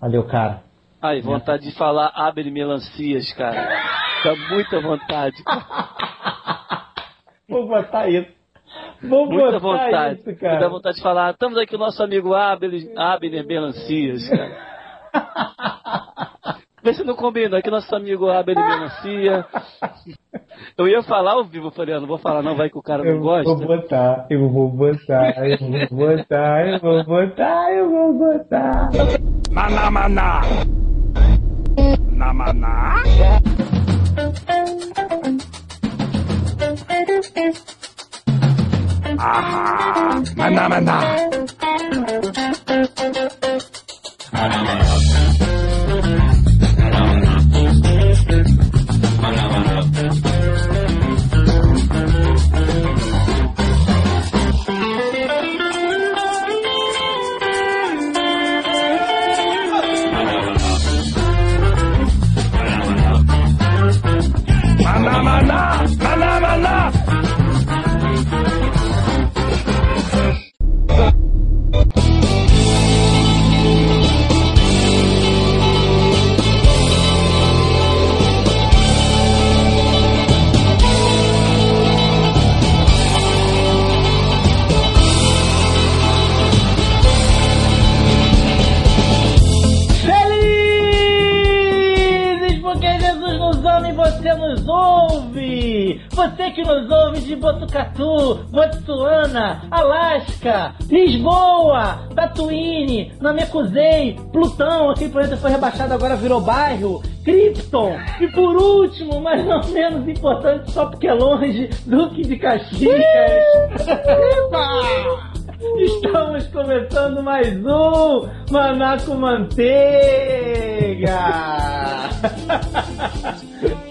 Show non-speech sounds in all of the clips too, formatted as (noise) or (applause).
Valeu, cara. Ai, vontade de falar abre melancias, cara. Dá muita vontade. (laughs) Vou botar isso. Vou Muita botar vontade. isso, cara. Dá vontade de falar, estamos aqui o nosso amigo Abner, Abner Melancias, cara. (laughs) Vê se não combina, aqui nosso amigo Abner Melancia. Eu ia falar ao vivo, falei, ah, não vou falar não, vai que o cara não Eu gosta. vou botar, eu vou botar, eu vou botar, eu vou botar, eu vou botar. Maná, maná. Na maná. Ahá. Maná, maná. Maná, Você que nos ouve de Botucatu, Botsuana, Alasca, Lisboa, Tatooine, Namekusei, Plutão, aquele planeta foi rebaixado agora virou bairro, Krypton e por último, mas não menos importante só porque é longe, Duque de Caxias. Estamos começando mais um Manaco Manteiga!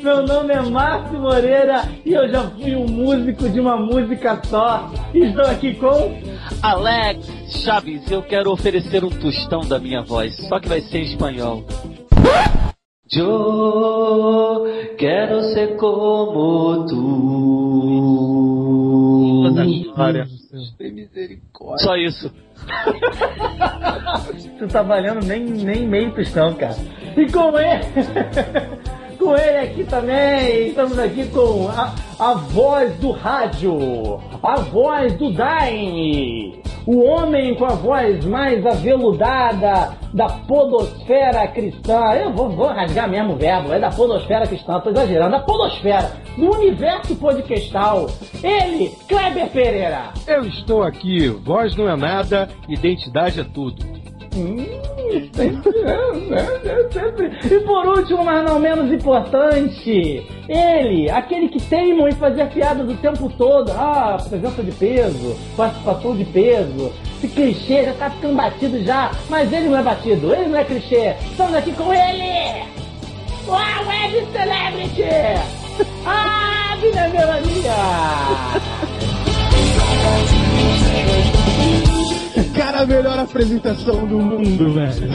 Meu nome é Márcio Moreira e eu já fui um músico de uma música só. Estou aqui com. Alex Chaves, eu quero oferecer um tostão da minha voz, só que vai ser em espanhol. Eu quero ser como tu. Só isso. (laughs) Tu tá valendo nem, nem meio tostão, cara. E com ele. (laughs) Com ele aqui também, estamos aqui com a, a voz do rádio, a voz do Daime, o homem com a voz mais aveludada da podosfera cristã. Eu vou, vou rasgar mesmo o verbo, é da podosfera cristã, tô exagerando, da podosfera, do universo podcastal. Ele, Kleber Pereira. Eu estou aqui, voz não é nada, identidade é tudo. Hum, né. E por último, mas não menos importante, ele, aquele que teima em fazer piadas o tempo todo. Ah, presença de peso, participação de peso. Esse clichê já tá ficando batido já, mas ele não é batido, ele não é clichê. Estamos aqui com ele! A Web Celebrity! (laughs) Ah, minha Melania! (laughs) Cara, a melhor apresentação do mundo, velho.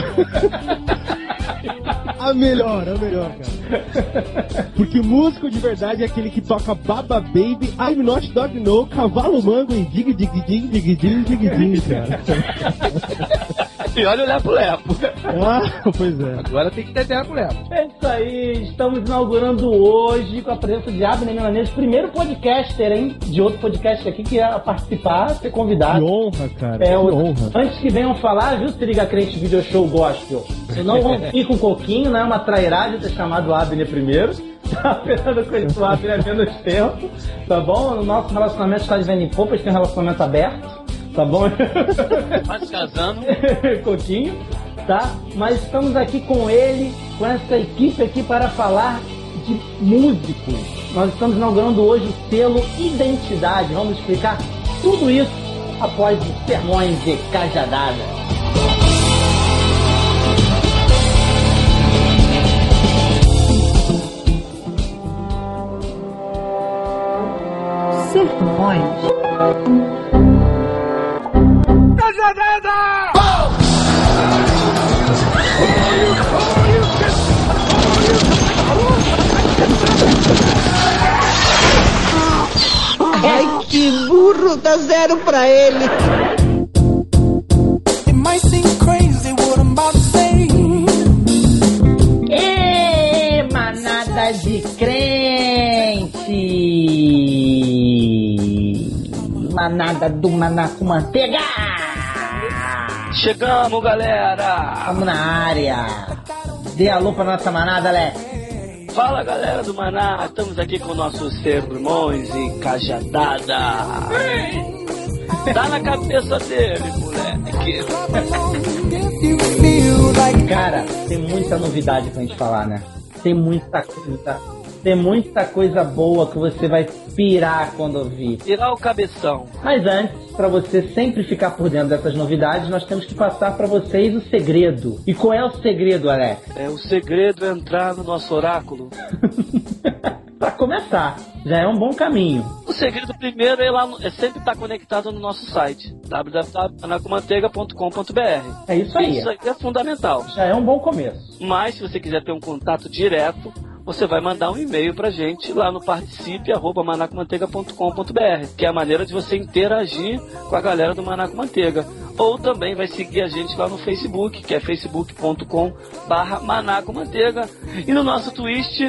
A melhor, a melhor, cara. Porque músico de verdade é aquele que toca Baba Baby, I'm Not Dog No, Cavalo Mango e Dig Dig Dig Dig Dig Dig Dig, cara. E olha o Lepo Lepo. Ah, pois é. Agora tem que ter tempo, Léo. É isso aí, estamos inaugurando hoje com a presença de Abner Milanês, primeiro podcaster, hein? De outro podcast aqui que ia participar, ser Que convidado. honra, cara. É, que o- honra. Antes que venham falar, viu, se liga crente video show gospel. Senão vão (laughs) vir com um coquinho, não é uma trairagem ter chamado o Abner primeiro. (laughs) Tá esperando com o Abner há menos tempo, tá bom? O nosso relacionamento está de vendo em poupas, tem um relacionamento aberto, tá bom? (laughs) Quase casando. (laughs) Coquinho, tá? Mas estamos aqui com ele, com essa equipe aqui para falar de músicos. Nós estamos inaugurando hoje o selo Identidade. Vamos explicar tudo isso após os sermões de cajadada. Sermões. Ai, que burro! Dá zero pra ele! E manada de crente! Manada do manaco com manteiga! Chegamos, galera! Vamos na área! Dê alô pra nossa manada, Alex! Fala galera do Maná, estamos aqui com nossos sermões e cajadada. Tá na cabeça dele, moleque. Cara, tem muita novidade pra gente falar, né? Tem muita coisa. Tem muita coisa boa que você vai pirar quando ouvir. Tirar o cabeção. Mas antes, para você sempre ficar por dentro dessas novidades, nós temos que passar para vocês o segredo. E qual é o segredo, Alex? É o segredo é entrar no nosso oráculo. (laughs) para começar, já é um bom caminho. O segredo primeiro é, lá no- é sempre estar conectado no nosso site www.anacomanteiga.com.br. É isso aí. Isso aí é fundamental. Já é um bom começo. Mas se você quiser ter um contato direto, você vai mandar um e-mail pra gente lá no participe@manacomanteiga.com.br, que é a maneira de você interagir com a galera do Manaco Manteiga. Ou também vai seguir a gente lá no Facebook, que é facebook.com barra Manaco Manteiga. E no nosso Twitch,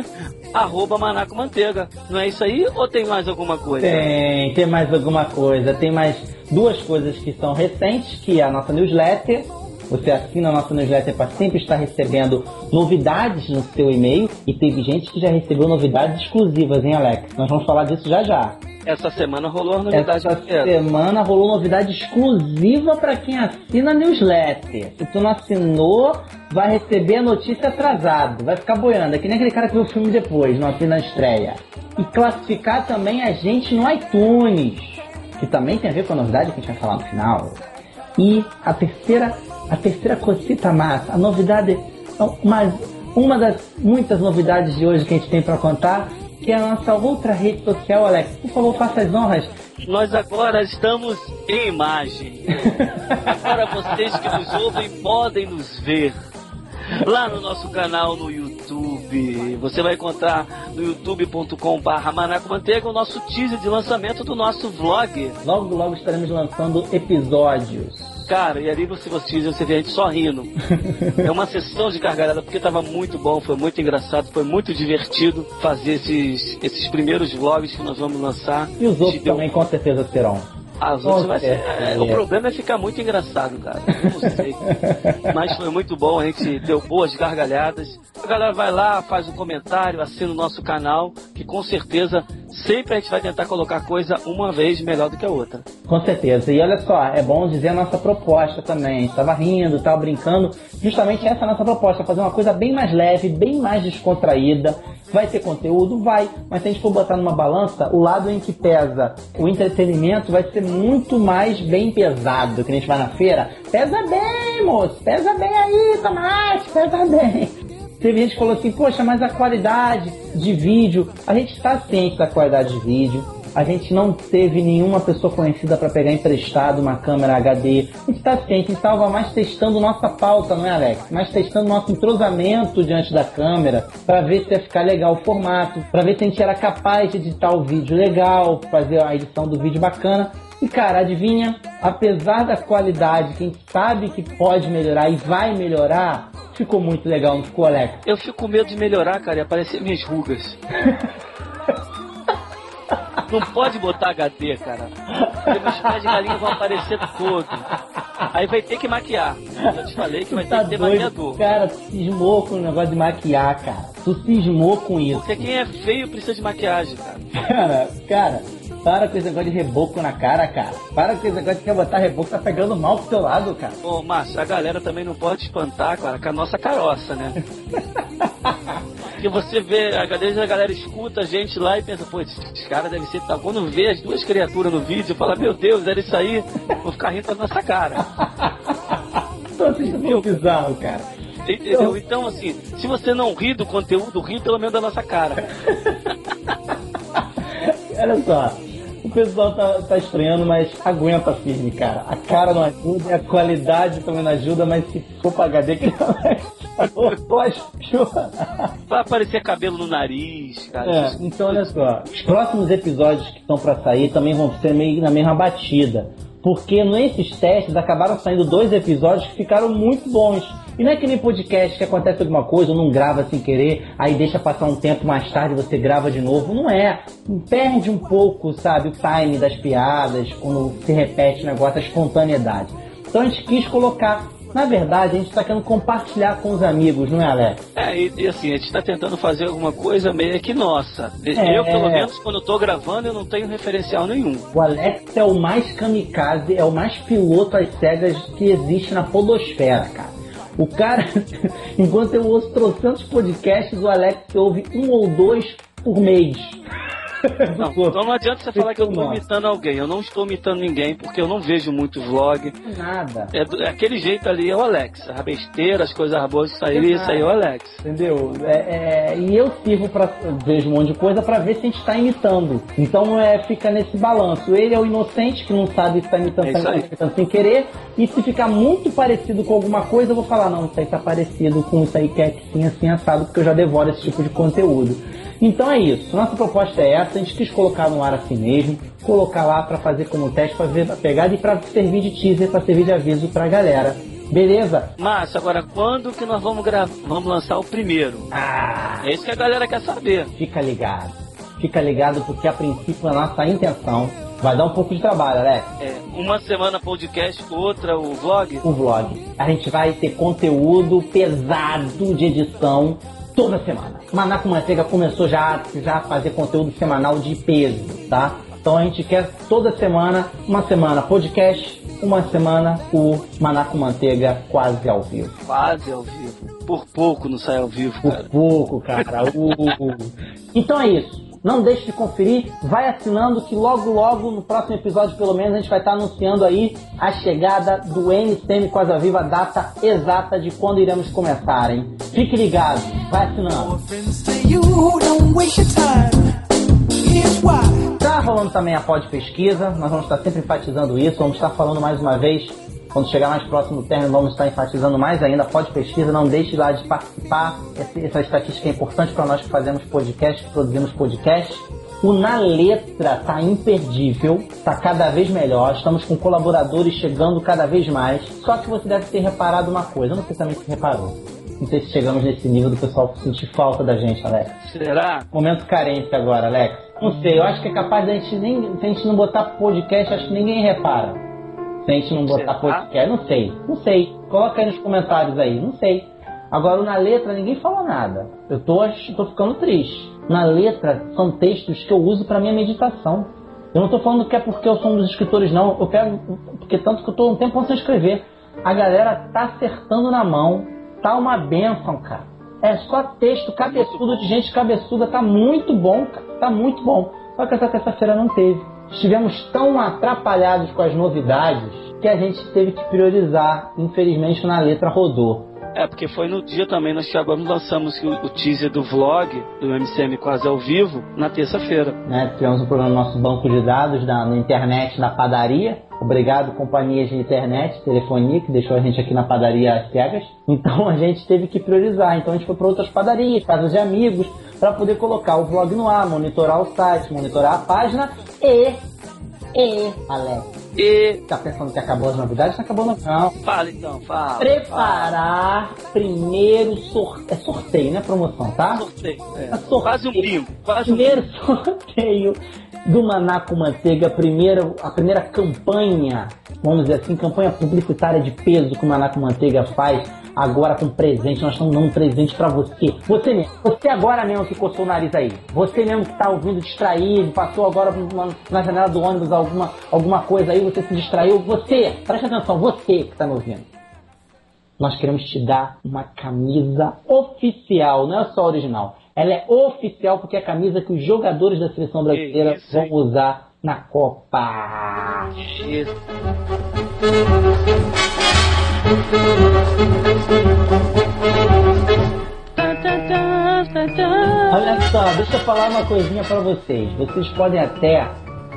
arroba Manaco Manteiga. Não é isso aí ou tem mais alguma coisa? Tem, tem mais alguma coisa. Tem mais duas coisas que são recentes, que é a nossa newsletter. Você assina a nossa newsletter para sempre estar recebendo novidades no seu e-mail. E teve gente que já recebeu novidades exclusivas, hein, Alex? Nós vamos falar disso já já. Essa semana rolou a novidade Essa inteira. semana rolou novidade exclusiva para quem assina a newsletter. Se tu não assinou, vai receber a notícia atrasado. Vai ficar boiando. É que nem aquele cara que vê o filme depois, não assina a estreia. E classificar também a gente no iTunes. Que também tem a ver com a novidade que a gente vai falar no final. E a terceira, a terceira cosita massa, a novidade, uma, uma das muitas novidades de hoje que a gente tem para contar, que é a nossa outra rede social, Alex. Por favor, faça as honras. Nós agora estamos em imagem. Agora vocês que nos ouvem podem nos ver. Lá no nosso canal no YouTube. Você vai encontrar no youtube.com.br Manteiga o nosso teaser de lançamento do nosso vlog. Logo, logo estaremos lançando episódios. Cara, e ali você, você, você vê a gente só rindo. (laughs) É uma sessão de gargalhada porque tava muito bom, foi muito engraçado, foi muito divertido fazer esses, esses primeiros vlogs que nós vamos lançar. E os outros deu- também com certeza serão. As outras vai ser. é, o problema é ficar muito engraçado, cara. Eu não sei. Mas foi muito bom, a gente deu boas gargalhadas. A galera vai lá, faz um comentário, assina o nosso canal, que com certeza sempre a gente vai tentar colocar coisa uma vez melhor do que a outra. Com certeza. E olha só, é bom dizer a nossa proposta também. Estava rindo, estava brincando. Justamente essa é a nossa proposta, fazer uma coisa bem mais leve, bem mais descontraída. Vai ter conteúdo? Vai. Mas se a gente for botar numa balança, o lado em que pesa o entretenimento vai ser muito mais bem pesado. Que a gente vai na feira. Pesa bem, moço. Pesa bem aí, Tomás. Pesa bem. Teve gente que falou assim, poxa, mas a qualidade de vídeo, a gente está ciente da qualidade de vídeo, a gente não teve nenhuma pessoa conhecida para pegar emprestado uma câmera HD, a gente ciente, a gente estava mais testando nossa pauta, não é Alex? Mais testando nosso entrosamento diante da câmera, para ver se ia ficar legal o formato, para ver se a gente era capaz de editar o vídeo legal, fazer a edição do vídeo bacana. E cara, adivinha? Apesar da qualidade que a gente sabe que pode melhorar e vai melhorar, ficou muito legal, não ficou, Alex? Eu fico com medo de melhorar, cara, e aparecer minhas rugas. (laughs) Não pode botar HD, cara. Porque meus pés de galinha vão aparecer todo. Aí vai ter que maquiar. Eu te falei que vai ter Tá que ter doido, maquiador. cara, tu cismou com o negócio de maquiar, cara. Tu cismou com isso. Porque quem é feio precisa de maquiagem, cara. (laughs) Cara, cara, para com esse negócio de reboco na cara, cara. Para com esse negócio de quer botar reboco, tá pegando mal pro teu lado, cara. Ô, Márcio, a galera também não pode espantar, cara, com a nossa caroça, né? (laughs) Porque você vê, a galera, a galera escuta a gente lá e pensa, pô, esses caras devem ser tal. Quando vê as duas criaturas no vídeo, fala, meu Deus, era isso aí, vou ficar rindo da nossa cara. (laughs) Tô assistindo bizarro, cara. Entendeu? Então, assim, se você não ri do conteúdo, ri pelo menos da nossa cara. (laughs) Olha só, o pessoal tá, tá estranhando, mas aguenta firme, cara. A cara não ajuda, a qualidade também não ajuda, mas se for pra HD que não pode chorar. (laughs) Vai aparecer cabelo no nariz, cara. É, então olha só, os próximos episódios que estão pra sair também vão ser meio na mesma batida. Porque nesses testes acabaram saindo dois episódios que ficaram muito bons. E não é que nem podcast que acontece alguma coisa, ou não grava sem querer, aí deixa passar um tempo mais tarde você grava de novo. Não é. Perde um pouco, sabe, o time das piadas, quando se repete o negócio, a espontaneidade. Então a gente quis colocar na verdade, a gente está querendo compartilhar com os amigos, não é, Alex? É, e, e assim, a gente está tentando fazer alguma coisa meio que nossa. É. Eu, pelo menos, quando estou gravando, eu não tenho referencial nenhum. O Alex é o mais kamikaze, é o mais piloto às cegas que existe na podosfera, cara. O cara, (laughs) enquanto eu ouço trocentos podcasts, o Alex ouve um ou dois por mês. (laughs) Não, então não adianta você falar que eu estou imitando alguém. Eu não estou imitando ninguém porque eu não vejo muito vlog. Nada. É, é aquele jeito ali é o Alex. A besteira, as coisas boas isso aí, isso aí é o Alex. Entendeu? É, é, e eu sirvo para vejo um monte de coisa para ver se a gente está imitando. Então é, fica nesse balanço. Ele é o inocente que não sabe se está imitando, é tá imitando sem querer. E se ficar muito parecido com alguma coisa, eu vou falar, não, isso aí tá parecido com isso aí que é assim, assim, assado, porque eu já devoro esse tipo de conteúdo. Então é isso. Nossa proposta é essa. A gente quis colocar no ar assim mesmo, colocar lá para fazer como teste, para ver a pegada e para servir de teaser, para servir de aviso para a galera. Beleza? Márcio, agora quando que nós vamos gravar? Vamos lançar o primeiro? Ah! É isso que a galera quer saber. Fica ligado. Fica ligado porque a princípio a nossa intenção vai dar um pouco de trabalho, Alex. É, uma semana podcast, outra o vlog? O vlog. A gente vai ter conteúdo pesado de edição toda semana. Maná com Manteiga começou já, já a fazer conteúdo semanal de peso, tá? Então a gente quer toda semana, uma semana podcast, uma semana o Maná com Manteiga quase ao vivo. Quase ao vivo. Por pouco não sai ao vivo, Por cara. pouco, cara. (laughs) uh. Então é isso. Não deixe de conferir, vai assinando que logo logo no próximo episódio pelo menos a gente vai estar anunciando aí a chegada do NCM Quase Viva, a data exata de quando iremos começar, hein? Fique ligado, vai assinando. Tá rolando também a pod pesquisa, nós vamos estar sempre enfatizando isso, vamos estar falando mais uma vez quando chegar mais próximo do término, vamos estar enfatizando mais ainda. Pode pesquisa, não deixe lá de participar. Essa estatística é importante para nós que fazemos podcast, que produzimos podcast. O Na Letra tá imperdível, tá cada vez melhor. Estamos com colaboradores chegando cada vez mais. Só que você deve ter reparado uma coisa, eu não sei também se reparou. Não sei se chegamos nesse nível do pessoal sentir falta da gente, Alex. Será? Momento carência agora, Alex. Não sei, eu acho que é capaz da gente nem. Se a gente não botar podcast, acho que ninguém repara. Se a gente não botar podcast, não sei. Não sei. Coloca aí nos comentários aí, não sei. Agora, na letra, ninguém falou nada. Eu tô, tô ficando triste. Na letra, são textos que eu uso para minha meditação. Eu não tô falando que é porque eu sou um dos escritores, não. Eu quero. Porque tanto que eu tô um tempo sem escrever. A galera tá acertando na mão. Tá uma benção, cara. É só texto cabeçudo de gente cabeçuda. Tá muito bom, cara. Tá muito bom. Só que essa terça-feira não teve estivemos tão atrapalhados com as novidades que a gente teve que priorizar. Infelizmente, na letra rodou. É, porque foi no dia também, nós chegamos, lançamos o, o teaser do vlog, do MCM quase ao vivo, na terça-feira. Né, tivemos um programa no nosso banco de dados na, na internet, na padaria. Obrigado, companhias de internet, telefonia, que deixou a gente aqui na padaria cegas. Então a gente teve que priorizar. Então a gente foi para outras padarias, casas de amigos, para poder colocar o vlog no ar, monitorar o site, monitorar a página e. E, Alex, e. Tá pensando que acabou as novidades? Não acabou, não. não. Fala então, fala. Preparar fala. primeiro sorteio. É sorteio, né? Promoção, tá? Sorteio. É. é sorteio. Quase um bingo. Quase primeiro um sorteio do Maná com Manteiga, a primeira, a primeira campanha, vamos dizer assim, campanha publicitária de peso que o Maná com Manteiga faz agora com presente. Nós estamos dando um presente para você. Você mesmo. Você agora mesmo que coçou o nariz aí. Você mesmo que tá ouvindo distraído, passou agora na janela do ônibus alguma, alguma coisa aí, você se distraiu. Você, preste atenção, você que tá me ouvindo. Nós queremos te dar uma camisa oficial, não é só original. Ela é oficial porque é a camisa que os jogadores da seleção brasileira vão usar na Copa. Olha só, deixa eu falar uma coisinha para vocês. Vocês podem até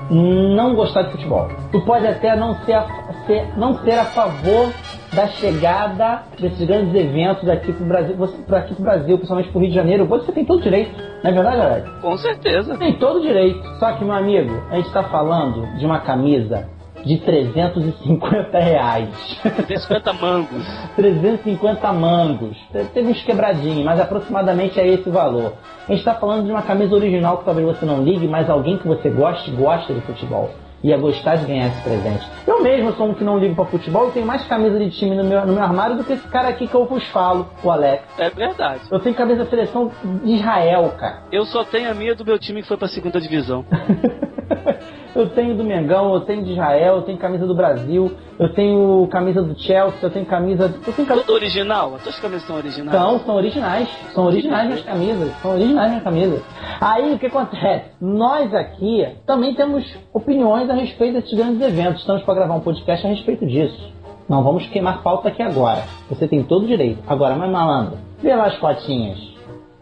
não gostar de futebol. Tu pode até não ser, a, ser, não ser a favor da chegada desses grandes eventos aqui pro Brasil, você, aqui pro Brasil, principalmente pro Rio de Janeiro. Você tem todo direito, não é verdade, galera? Com certeza. Tem todo direito. Só que, meu amigo, a gente está falando de uma camisa de 350 reais. 350 mangos. (laughs) 350 mangos. Teve uns quebradinhos, mas aproximadamente é esse o valor. A gente está falando de uma camisa original que talvez você não ligue, mas alguém que você goste, gosta de futebol. Ia gostar de ganhar esse presente. Eu mesmo sou um que não ligo para futebol, eu tenho mais camisa de time no meu, no meu armário do que esse cara aqui que eu vos falo, o Alex. É verdade. Eu tenho camisa da seleção de Israel, cara. Eu só tenho a minha do meu time que foi pra segunda divisão. (laughs) eu tenho do Mengão, eu tenho de Israel, eu tenho camisa do Brasil, eu tenho camisa do Chelsea, eu tenho camisa. Eu tenho camisa. Tudo original? As tuas camisas são originais? São, são originais. São originais minhas camisas. São originais minhas camisas. Aí o que acontece? Nós aqui também temos opiniões a respeito desses grandes eventos. Estamos para gravar um podcast a respeito disso. Não vamos queimar pauta aqui agora. Você tem todo o direito. Agora, mas malandro, vê lá as fotinhas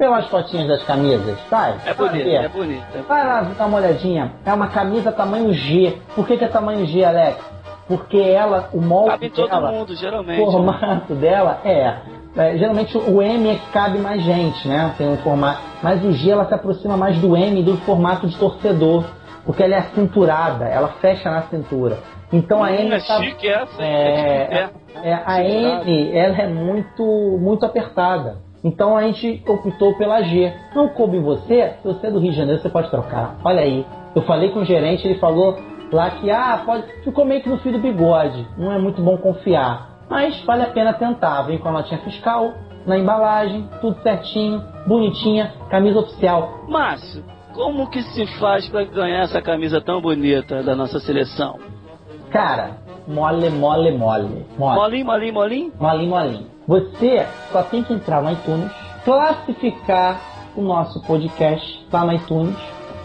pelas fotinhas das camisas, sabe? É bonito, é bonito. Vai lá dar uma olhadinha. É uma camisa tamanho G. Por que, que é tamanho G, Alex? Porque ela, o molde Cabe todo dela, mundo, geralmente. o formato dela é, é, geralmente o M é que cabe mais gente, né? Tem um formato, mas o G ela se aproxima mais do M do formato de torcedor, porque ela é acinturada, ela fecha na cintura. Então a Hum, M é tá- chique essa, (laughs) é, é, é, a M ela é muito muito apertada. Então a gente optou pela G. Não coube você, se você é do Rio de Janeiro, você pode trocar. Olha aí. Eu falei com o gerente, ele falou lá que ah, pode. Ficou meio que no fio do bigode. Não é muito bom confiar. Mas vale a pena tentar. Vem com a notinha fiscal, na embalagem, tudo certinho, bonitinha, camisa oficial. Márcio, como que se faz pra ganhar essa camisa tão bonita da nossa seleção? Cara, mole, mole, mole. Mole. Molinho, molinho, molinho? Molinho, molinho. Você só tem que entrar no iTunes, classificar o nosso podcast lá no iTunes,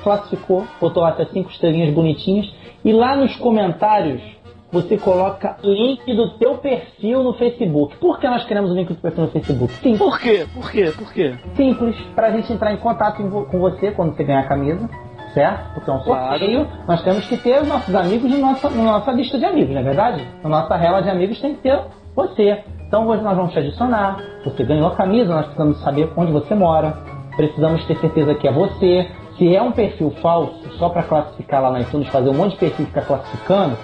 classificou, botou lá até cinco estrelinhas bonitinhas, e lá nos comentários você coloca link do teu perfil no Facebook. Por que nós queremos o link do perfil no Facebook? Sim, Por quê? Por quê? Por quê? simples, pra gente entrar em contato com você quando você ganhar a camisa, certo? Porque é um Claro. sorteio, nós temos que ter os nossos amigos na nossa, na nossa lista de amigos, não é verdade? Na nossa rela de amigos tem que ter você. Então hoje nós vamos te adicionar, você ganhou a camisa, nós precisamos saber onde você mora, precisamos ter certeza que é você. Se é um perfil falso, só para classificar lá na iTunes, fazer um monte de perfil e ficar classificando,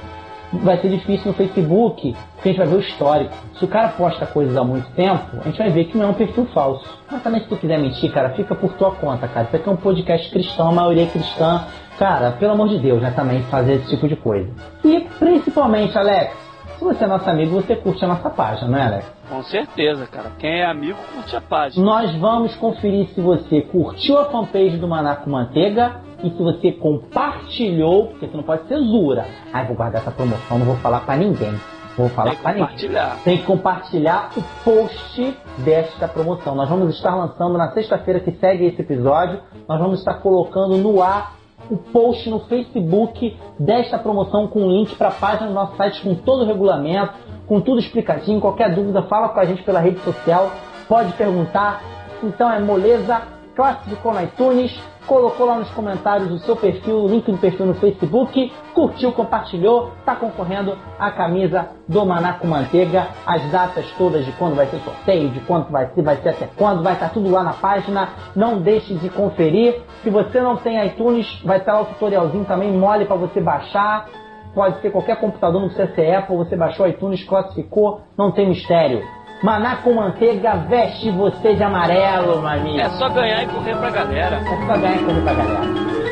vai ser difícil no Facebook, porque a gente vai ver o histórico. Se o cara posta coisas há muito tempo, a gente vai ver que não é um perfil falso. Mas também se tu quiser mentir, cara, fica por tua conta, cara. Isso aqui é um podcast cristão, a maioria é cristã. Cara, pelo amor de Deus, né, também fazer esse tipo de coisa. E principalmente, Alex, se você é nosso amigo, você curte a nossa página, não é, Alex? Com certeza, cara. Quem é amigo curte a página. Nós vamos conferir se você curtiu a fanpage do Maná com Manteiga e se você compartilhou, porque você não pode ser zura. Ai, vou guardar essa promoção, não vou falar pra ninguém. Vou falar pra ninguém. Tem que compartilhar o post desta promoção. Nós vamos estar lançando na sexta-feira que segue esse episódio. Nós vamos estar colocando no ar o post no Facebook desta promoção com link para a página do nosso site com todo o regulamento, com tudo explicadinho. Qualquer dúvida, fala com a gente pela rede social. Pode perguntar. Então é moleza. Classificou no iTunes, colocou lá nos comentários o seu perfil, o link do perfil no Facebook, curtiu, compartilhou, está concorrendo a camisa do Maná com Manteiga, as datas todas de quando vai ser sorteio, de quanto vai ser, vai ser até quando, vai estar tudo lá na página, não deixe de conferir. Se você não tem iTunes, vai estar lá o tutorialzinho também mole para você baixar. Pode ser qualquer computador, não precisa ser Apple, você baixou iTunes, classificou, não tem mistério. Maná com manteiga veste você de amarelo, meu amigo. É só ganhar e correr pra galera. É só ganhar coisa pra galera.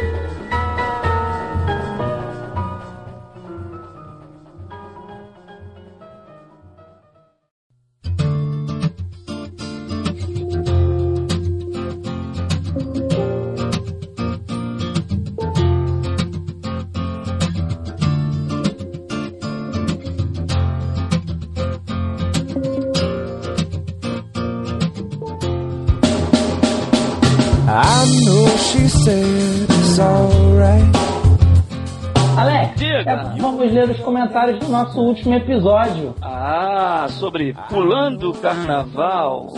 Vamos ler os comentários do nosso último episódio. Ah, sobre pulando o carnaval.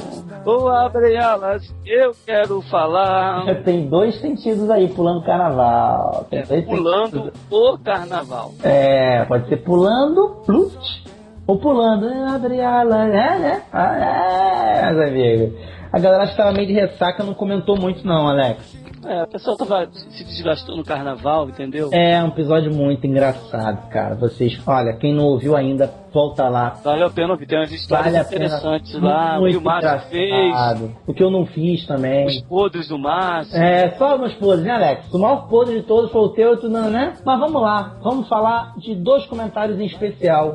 Ou abre alas, eu quero falar. Tem dois sentidos aí, pulando carnaval. Tem Pulando sentidos. o carnaval. É, pode ser pulando, plut, Ou pulando, abre ala, é, né? Ah, é, meus amigos. A galera acho que tava meio de ressaca, não comentou muito não, Alex. É, a pessoa tava se desgastou no carnaval, entendeu? É um episódio muito engraçado, cara. Vocês, olha, quem não ouviu ainda, volta lá. Valeu a pena ouvir, tem umas histórias Vale pena. interessantes lá, o Muito que o Márcio fez. O que eu não fiz também. os podres do Márcio. É, só umas podres, né, Alex? O maior podre de todos foi o teu, tu não, né? Mas vamos lá, vamos falar de dois comentários em especial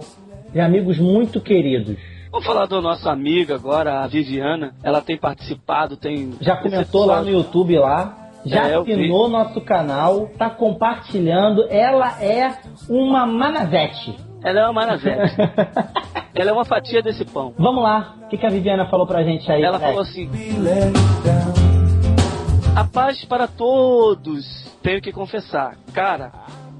de amigos muito queridos. Vamos falar da nossa amiga agora, a Viviana. Ela tem participado, tem. Já comentou lá no YouTube lá, já É, assinou nosso canal, tá compartilhando. Ela é uma manavete. Ela é uma maravete. (laughs) Ela é uma fatia desse pão. Vamos lá, o que, que a Viviana falou pra gente aí? Ela falou assim: A paz para todos. Tenho que confessar, cara,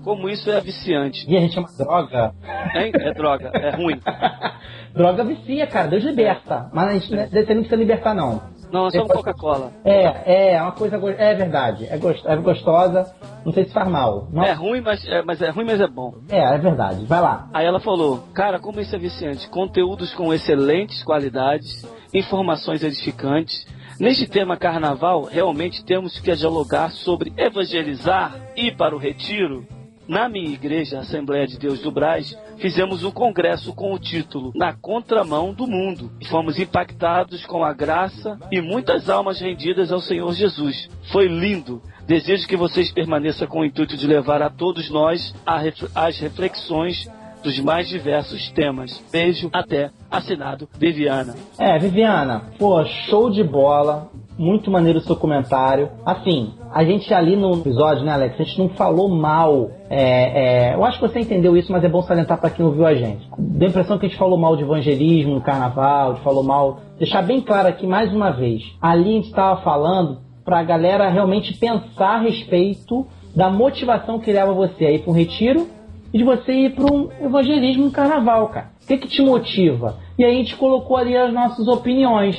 como isso é viciante. E a gente é uma droga. Hein? É droga, é ruim. (laughs) droga vicia, cara, Deus liberta. Mas a gente não é- você não precisa libertar, não. Não, é só um Coca-Cola. É, é, uma coisa. É verdade. É, gos- é gostosa. Não sei se faz mal. Não- É ruim, mas é, mas é ruim, mas é bom. É, é verdade. Vai lá. Aí ela falou, cara, como isso é viciante. Conteúdos com excelentes qualidades, informações edificantes. Neste tema carnaval, realmente temos que dialogar sobre evangelizar, ir para o retiro. Na minha igreja, Assembleia de Deus do Brás, fizemos um congresso com o título Na Contramão do Mundo. E fomos impactados com a graça e muitas almas rendidas ao Senhor Jesus. Foi lindo. Desejo que vocês permaneçam com o intuito de levar a todos nós as reflexões dos mais diversos temas. Beijo, até. Assinado, Viviana. É, Viviana, pô, show de bola. Muito maneiro o seu comentário. Assim, a gente ali no episódio, né, Alex? A gente não falou mal. é, é, eu acho que você entendeu isso, mas é bom salientar pra quem ouviu a gente. Deu a impressão que a gente falou mal de evangelismo no carnaval, a gente falou mal. Deixar bem claro aqui mais uma vez. Ali a gente estava falando pra galera realmente pensar a respeito da motivação que leva você a ir pra um retiro e de você ir para um evangelismo no carnaval, cara. O que, que te motiva? E aí a gente colocou ali as nossas opiniões.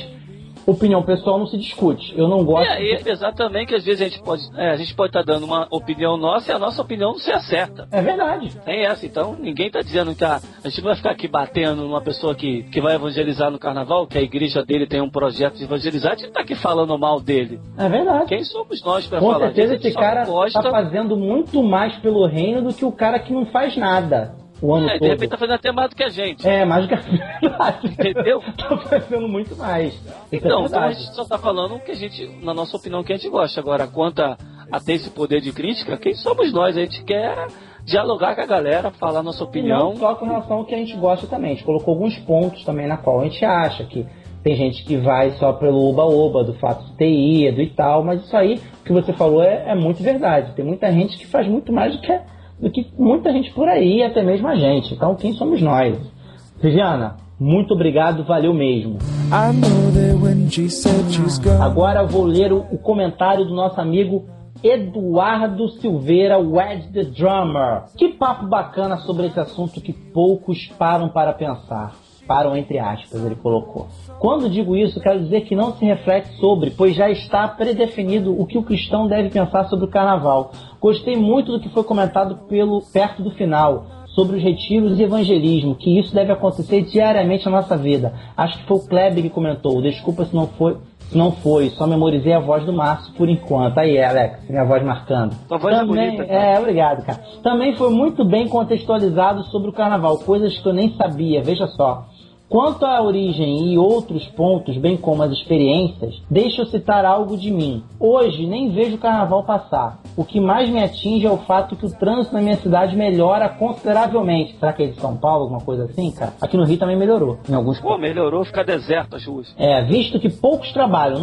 Opinião pessoal não se discute. Eu não E gosto. aí, apesar também que às vezes a gente pode é, a gente pode estar dando uma opinião nossa e a nossa opinião não ser certa. É verdade. Tem essa, então ninguém está dizendo que a, a gente não vai ficar aqui batendo numa pessoa que, que vai evangelizar no carnaval, que a igreja dele tem um projeto de evangelizar, a gente não tá aqui falando mal dele. É verdade. Quem somos nós para Com falar certeza disso? A gente esse cara gosta, tá fazendo muito mais pelo reino do que o cara que não faz nada o ano é, de todo. repente tá fazendo até mais do que a gente. É, mais do que a verdade. Entendeu? (laughs) tá fazendo muito mais. Isso é Então, então a gente só tá falando o que a gente, na nossa opinião, que a gente gosta. Agora, quanto a, a ter esse poder de crítica, quem somos nós? A gente quer dialogar com a galera, falar nossa opinião. não só com relação ao que a gente gosta também. A gente colocou alguns pontos também na qual a gente acha que tem gente que vai só pelo oba-oba, do fato de ter ido e tal, mas isso aí que você falou é, é muito verdade. Tem muita gente que faz muito mais do que, do que muita gente por aí, até mesmo a gente. Então quem somos nós? Viviana, muito obrigado, valeu mesmo. Agora vou ler o, o comentário do nosso amigo Eduardo Silveira, Wed the Drummer. Que papo bacana sobre esse assunto que poucos param para pensar. Param entre aspas, ele colocou. Quando digo isso, quero dizer que não se reflete sobre, pois já está predefinido o que o cristão deve pensar sobre o carnaval. Gostei muito do que foi comentado pelo perto do final sobre os retiros e evangelismo, que isso deve acontecer diariamente na nossa vida. Acho que foi o Kleber que comentou. Desculpa se não foi, se não foi. Só memorizei a voz do Márcio por enquanto. Aí, Alex, minha voz marcando. Tua voz é Também, bonita, cara. é, obrigado, cara. Também foi muito bem contextualizado sobre o carnaval, coisas que eu nem sabia. Veja só. Quanto à origem e outros pontos, bem como as experiências, deixa eu citar algo de mim. Hoje nem vejo o carnaval passar. O que mais me atinge é o fato que o trânsito na minha cidade melhora consideravelmente. Será que é de São Paulo, alguma coisa assim, cara? Aqui no Rio também melhorou, em alguns Pô, melhorou, fica deserto as ruas. é, visto que poucos trabalham.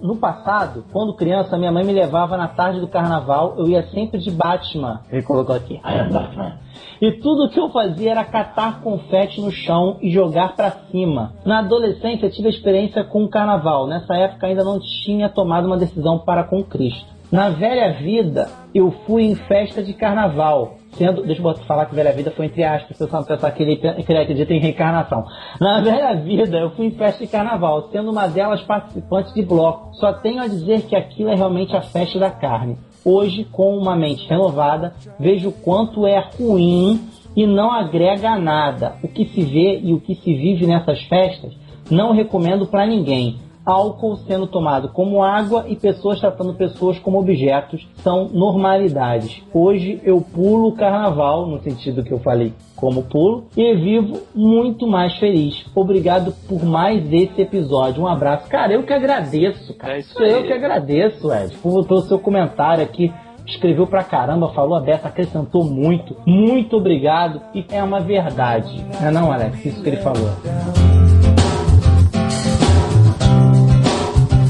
No passado, quando criança, minha mãe me levava na tarde do carnaval, eu ia sempre de Batman. Ele colocou aqui, I am Batman. E tudo que eu fazia era catar confete no chão e jogar pra cima. Na adolescência, tive experiência com o carnaval. Nessa época, ainda não tinha tomado uma decisão para com Cristo. Na velha vida, eu fui em festa de carnaval. Sendo, deixa eu falar que velha vida foi entre aspas, o pessoal pensar que ele, que ele acredita em reencarnação. Na (laughs) velha vida, eu fui em festa de carnaval, sendo uma delas participantes de bloco. Só tenho a dizer que aquilo é realmente a festa da carne. Hoje, com uma mente renovada, vejo quanto é ruim e não agrega nada. O que se vê e o que se vive nessas festas não recomendo para ninguém. Álcool sendo tomado como água e pessoas tratando pessoas como objetos são normalidades. Hoje eu pulo o carnaval, no sentido que eu falei como pulo, e vivo muito mais feliz. Obrigado por mais esse episódio. Um abraço. Cara, eu que agradeço, cara. É isso Sou eu que agradeço, Ed, por, pelo seu comentário aqui. Escreveu pra caramba, falou a Beta, acrescentou muito. Muito obrigado. E é uma verdade. Não é não, Alex? Isso que ele falou.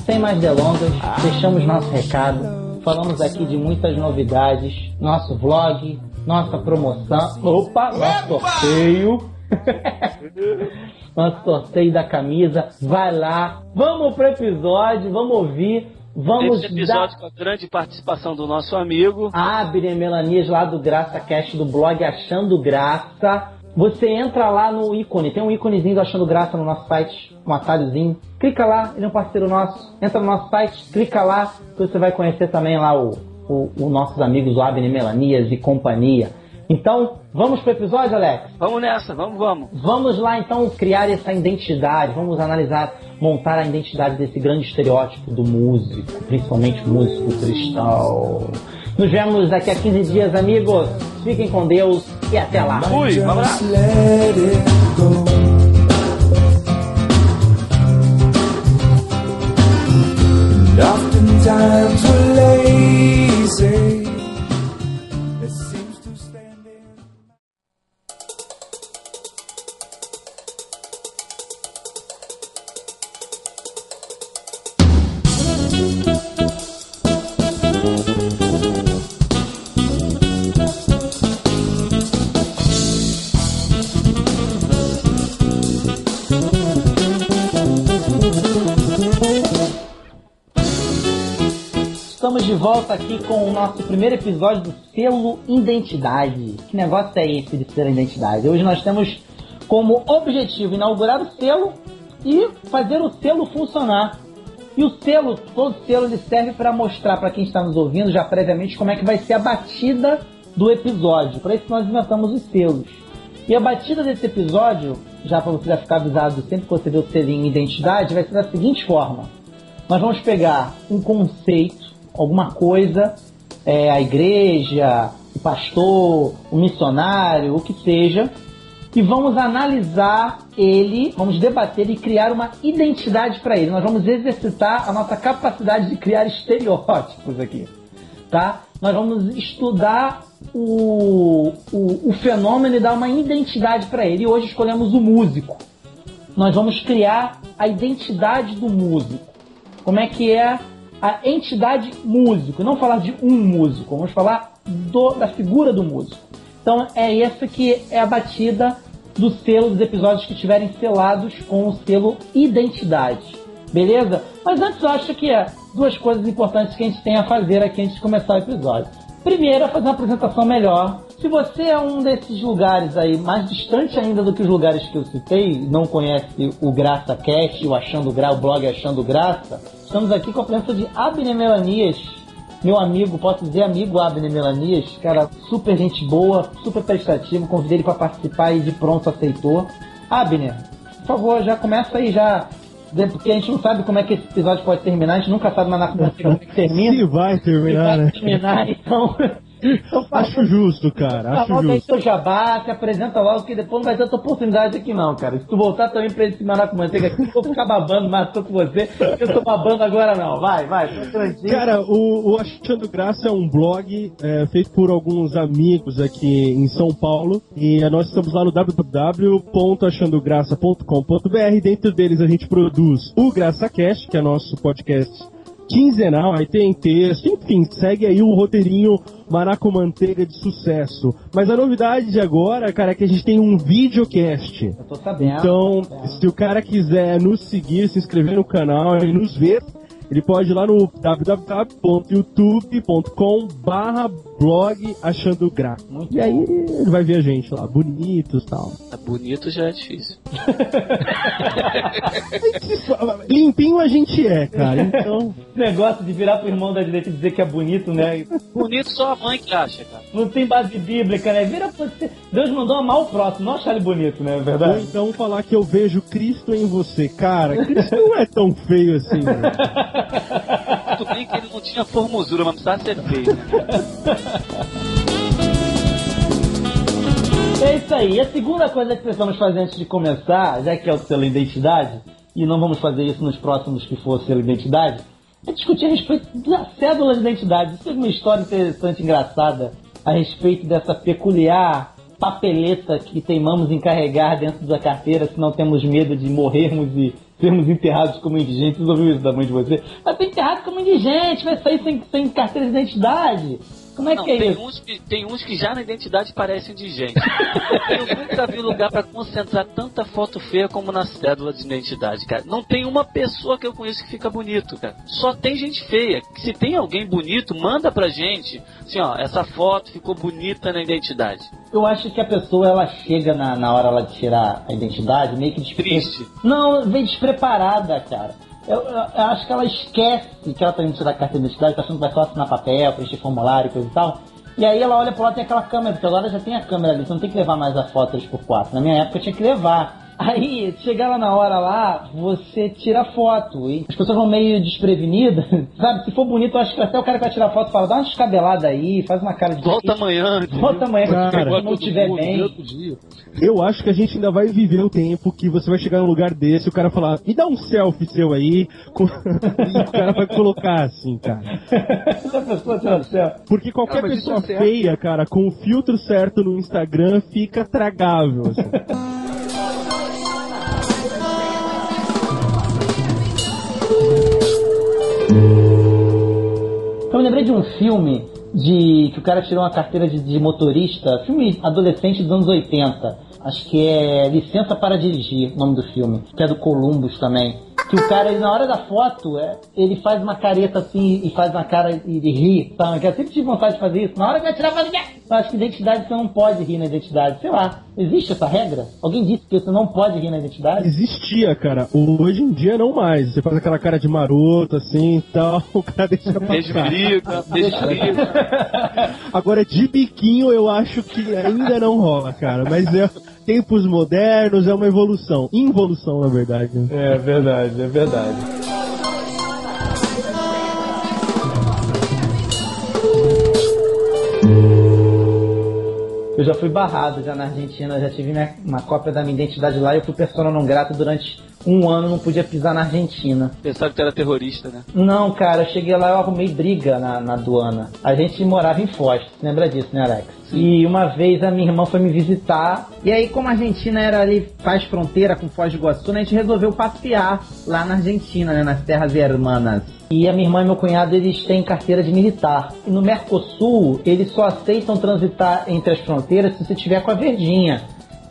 Sem mais delongas, deixamos nosso recado. Falamos aqui de muitas novidades. Nosso vlog, nossa promoção. Opa, nosso sorteio. (laughs) nosso sorteio da camisa. Vai lá. Vamos pro episódio, vamos ouvir. Vamos Esse episódio com a grande participação do nosso amigo. Abre Melanias lá do Graça Cast do blog Achando Graça. Você entra lá no ícone, tem um íconezinho do Achando Graça no nosso site, um atalhozinho. Clica lá, ele é um parceiro nosso. Entra no nosso site, clica lá, que você vai conhecer também lá o, o, o nossos amigos, o Abner Melanias e companhia. Então, vamos pro episódio, Alex? Vamos nessa, vamos, vamos. Vamos lá então criar essa identidade, vamos analisar, montar a identidade desse grande estereótipo do músico, principalmente músico cristão. Nos vemos daqui a 15 dias, amigos. Fiquem com Deus e até lá. Fui, um abraço. Oftentimes we're lazy. Estamos de volta aqui com o nosso primeiro episódio do selo Identidade. Que negócio é esse de selo Identidade? Hoje nós temos como objetivo inaugurar o selo e fazer o selo funcionar. E o selo, todo selo, ele serve para mostrar para quem está nos ouvindo já previamente como é que vai ser a batida do episódio. Para isso nós inventamos os selos. E a batida desse episódio, já para você já ficar avisado sempre que você vê o selinho Identidade, vai ser da seguinte forma. Nós vamos pegar um conceito, alguma coisa, é, a igreja, o pastor, o missionário, o que seja, e vamos analisar ele, vamos debater e criar uma identidade para ele. Nós vamos exercitar a nossa capacidade de criar estereótipos aqui, tá? Nós vamos estudar o, o, o fenômeno e dar uma identidade para ele. E hoje escolhemos o músico. Nós vamos criar a identidade do músico. Como é que é a entidade músico? Não falar de um músico, vamos falar do- da figura do músico. Então é essa que é a batida do selo dos episódios que estiverem selados com o selo identidade. Beleza? Mas antes eu acho que é duas coisas importantes que a gente tem a fazer aqui antes de começar o episódio. Primeiro é fazer uma apresentação melhor. Se você é um desses lugares aí, mais distante ainda do que os lugares que eu citei, não conhece o Graça Cast, o Achando Gra, o blog Achando Graça, estamos aqui com a presença de Abner Melanias, meu amigo, posso dizer amigo Abner Melanias, cara, super gente boa, super prestativo, convidei ele para participar e de pronto aceitou. Abner, por favor, já começa aí já, porque a gente não sabe como é que esse episódio pode terminar, a gente nunca sabe mais na como é que termina. Se vai terminar, vai né? terminar, então. então Acho justo, cara. Fala Acho justo. seu jabá, se apresenta logo, que depois não vai ter outra oportunidade aqui não, cara. Se tu voltar também pra esse maná com manteiga aqui, eu vou ficar babando mais tô com você. Eu tô babando agora não. Vai, vai, tranquilo. Cara, o, o Achando Graça é um blog é, feito por alguns amigos aqui em São Paulo e nós estamos lá no www.achandograça.com.br. Dentro deles a gente produz o GraçaCast, que é nosso podcast quinzenal, aí tem texto, enfim, segue aí o roteirinho Maraco Manteiga de sucesso. Mas a novidade de agora, cara, é que a gente tem um videocast. Eu tô sabendo. Então, tô sabendo. se o cara quiser nos seguir, se inscrever no canal e nos ver, ele pode ir lá no www.youtube.com barra blog achando graça. E aí ele vai ver a gente lá, bonitos e tal. Tá bonito já é difícil. (laughs) Limpinho a gente é, cara, então... Esse (laughs) negócio de virar pro irmão da direita e dizer que é bonito, né? Bonito só a mãe que acha, cara. Não tem base bíblica, né? Vira pra você. Deus mandou amar o próximo, não achar ele bonito, né? É Ou verdade? então falar que eu vejo Cristo em você. Cara, Cristo não é tão feio assim, né? (laughs) Tudo bem que ele não tinha formosura, mas precisava ser feio. É isso aí. A segunda coisa que precisamos fazer antes de começar, já que é o selo identidade, e não vamos fazer isso nos próximos que for selo identidade, é discutir a respeito da cédula de identidade. Isso é uma história interessante, engraçada, a respeito dessa peculiar papeleta que teimamos em carregar dentro da carteira se não temos medo de morrermos e sermos enterrados como indigentes. Vocês ouviram isso da mãe de você? Vai ser enterrado como indigente, vai sair sem, sem carteira de identidade. Como é Não, que é tem, isso? uns que, tem uns que já na identidade parecem de gente. Eu nunca vi lugar pra concentrar tanta foto feia como na cédula de identidade, cara. Não tem uma pessoa que eu conheço que fica bonito, cara. Só tem gente feia. Se tem alguém bonito, manda pra gente. Assim, ó, essa foto ficou bonita na identidade. Eu acho que a pessoa ela chega na, na hora ela de tirar a identidade meio que despre... Triste. Não, vem despreparada, cara. Eu, eu- acho que ela esquece que ela tá indo tirar a carteira de identidade, tá achando que vai só assinar papel, preencher formulário e coisa e tal. E aí ela olha pro lado tem aquela câmera, porque agora já tem a câmera ali, você não tem que levar mais a foto 3x4. Na minha época eu tinha que levar. Aí, chegar lá na hora lá, você tira a foto. E as pessoas vão meio desprevenidas, (laughs) sabe? Se for bonito, eu acho que até o cara que vai tirar a foto fala, dá uma descabelada aí, faz uma cara de. Volta amanhã. Volta amanhã, Cara, se não estiver bem. Eu acho que a gente ainda vai viver o tempo que você vai chegar num lugar desse e o cara falar, me dá um selfie seu aí, (laughs) com- e o cara vai colocar assim, cara. Porque qualquer pessoa feia, cara, com o filtro certo no Instagram fica tragável. assim. (laughs) Eu me lembrei de um filme de que o cara tirou uma carteira de, de motorista, filme adolescente dos anos 80. Acho que é Licença para Dirigir, o nome do filme, que é do Columbus também. Que o cara, ele, na hora da foto, é, ele faz uma careta assim e faz uma cara e ele ri, sabe? Que eu sempre tive vontade de fazer isso. Na hora que vai tirar, faz Eu acho que identidade você não pode rir na identidade. Sei lá, existe essa regra? Alguém disse que você não pode rir na identidade? Existia, cara. Hoje em dia não mais. Você faz aquela cara de maroto assim e tal, (laughs) o cara deixa passar. briga, beijo briga. Agora, de biquinho eu acho que ainda não rola, cara. Mas é tempos modernos, é uma evolução. Involução, na verdade. É verdade, é verdade. Eu já fui barrado já na Argentina, já tive minha- uma cópia da minha identidade lá e eu fui persona não grata durante um ano, não podia pisar na Argentina. Pensava que tu era terrorista, né? Não, cara, eu cheguei lá e eu arrumei briga na, na aduana. A gente morava em Foz, lembra disso, né, Alex? E uma vez a minha irmã foi me visitar. E aí, como a Argentina era ali, faz fronteira com Foz do Iguaçu, né, a gente resolveu passear lá na Argentina, né, nas terras hermanas. E a minha irmã e meu cunhado, eles têm carteira de militar. E no Mercosul, eles só aceitam transitar entre as fronteiras se você tiver com a verdinha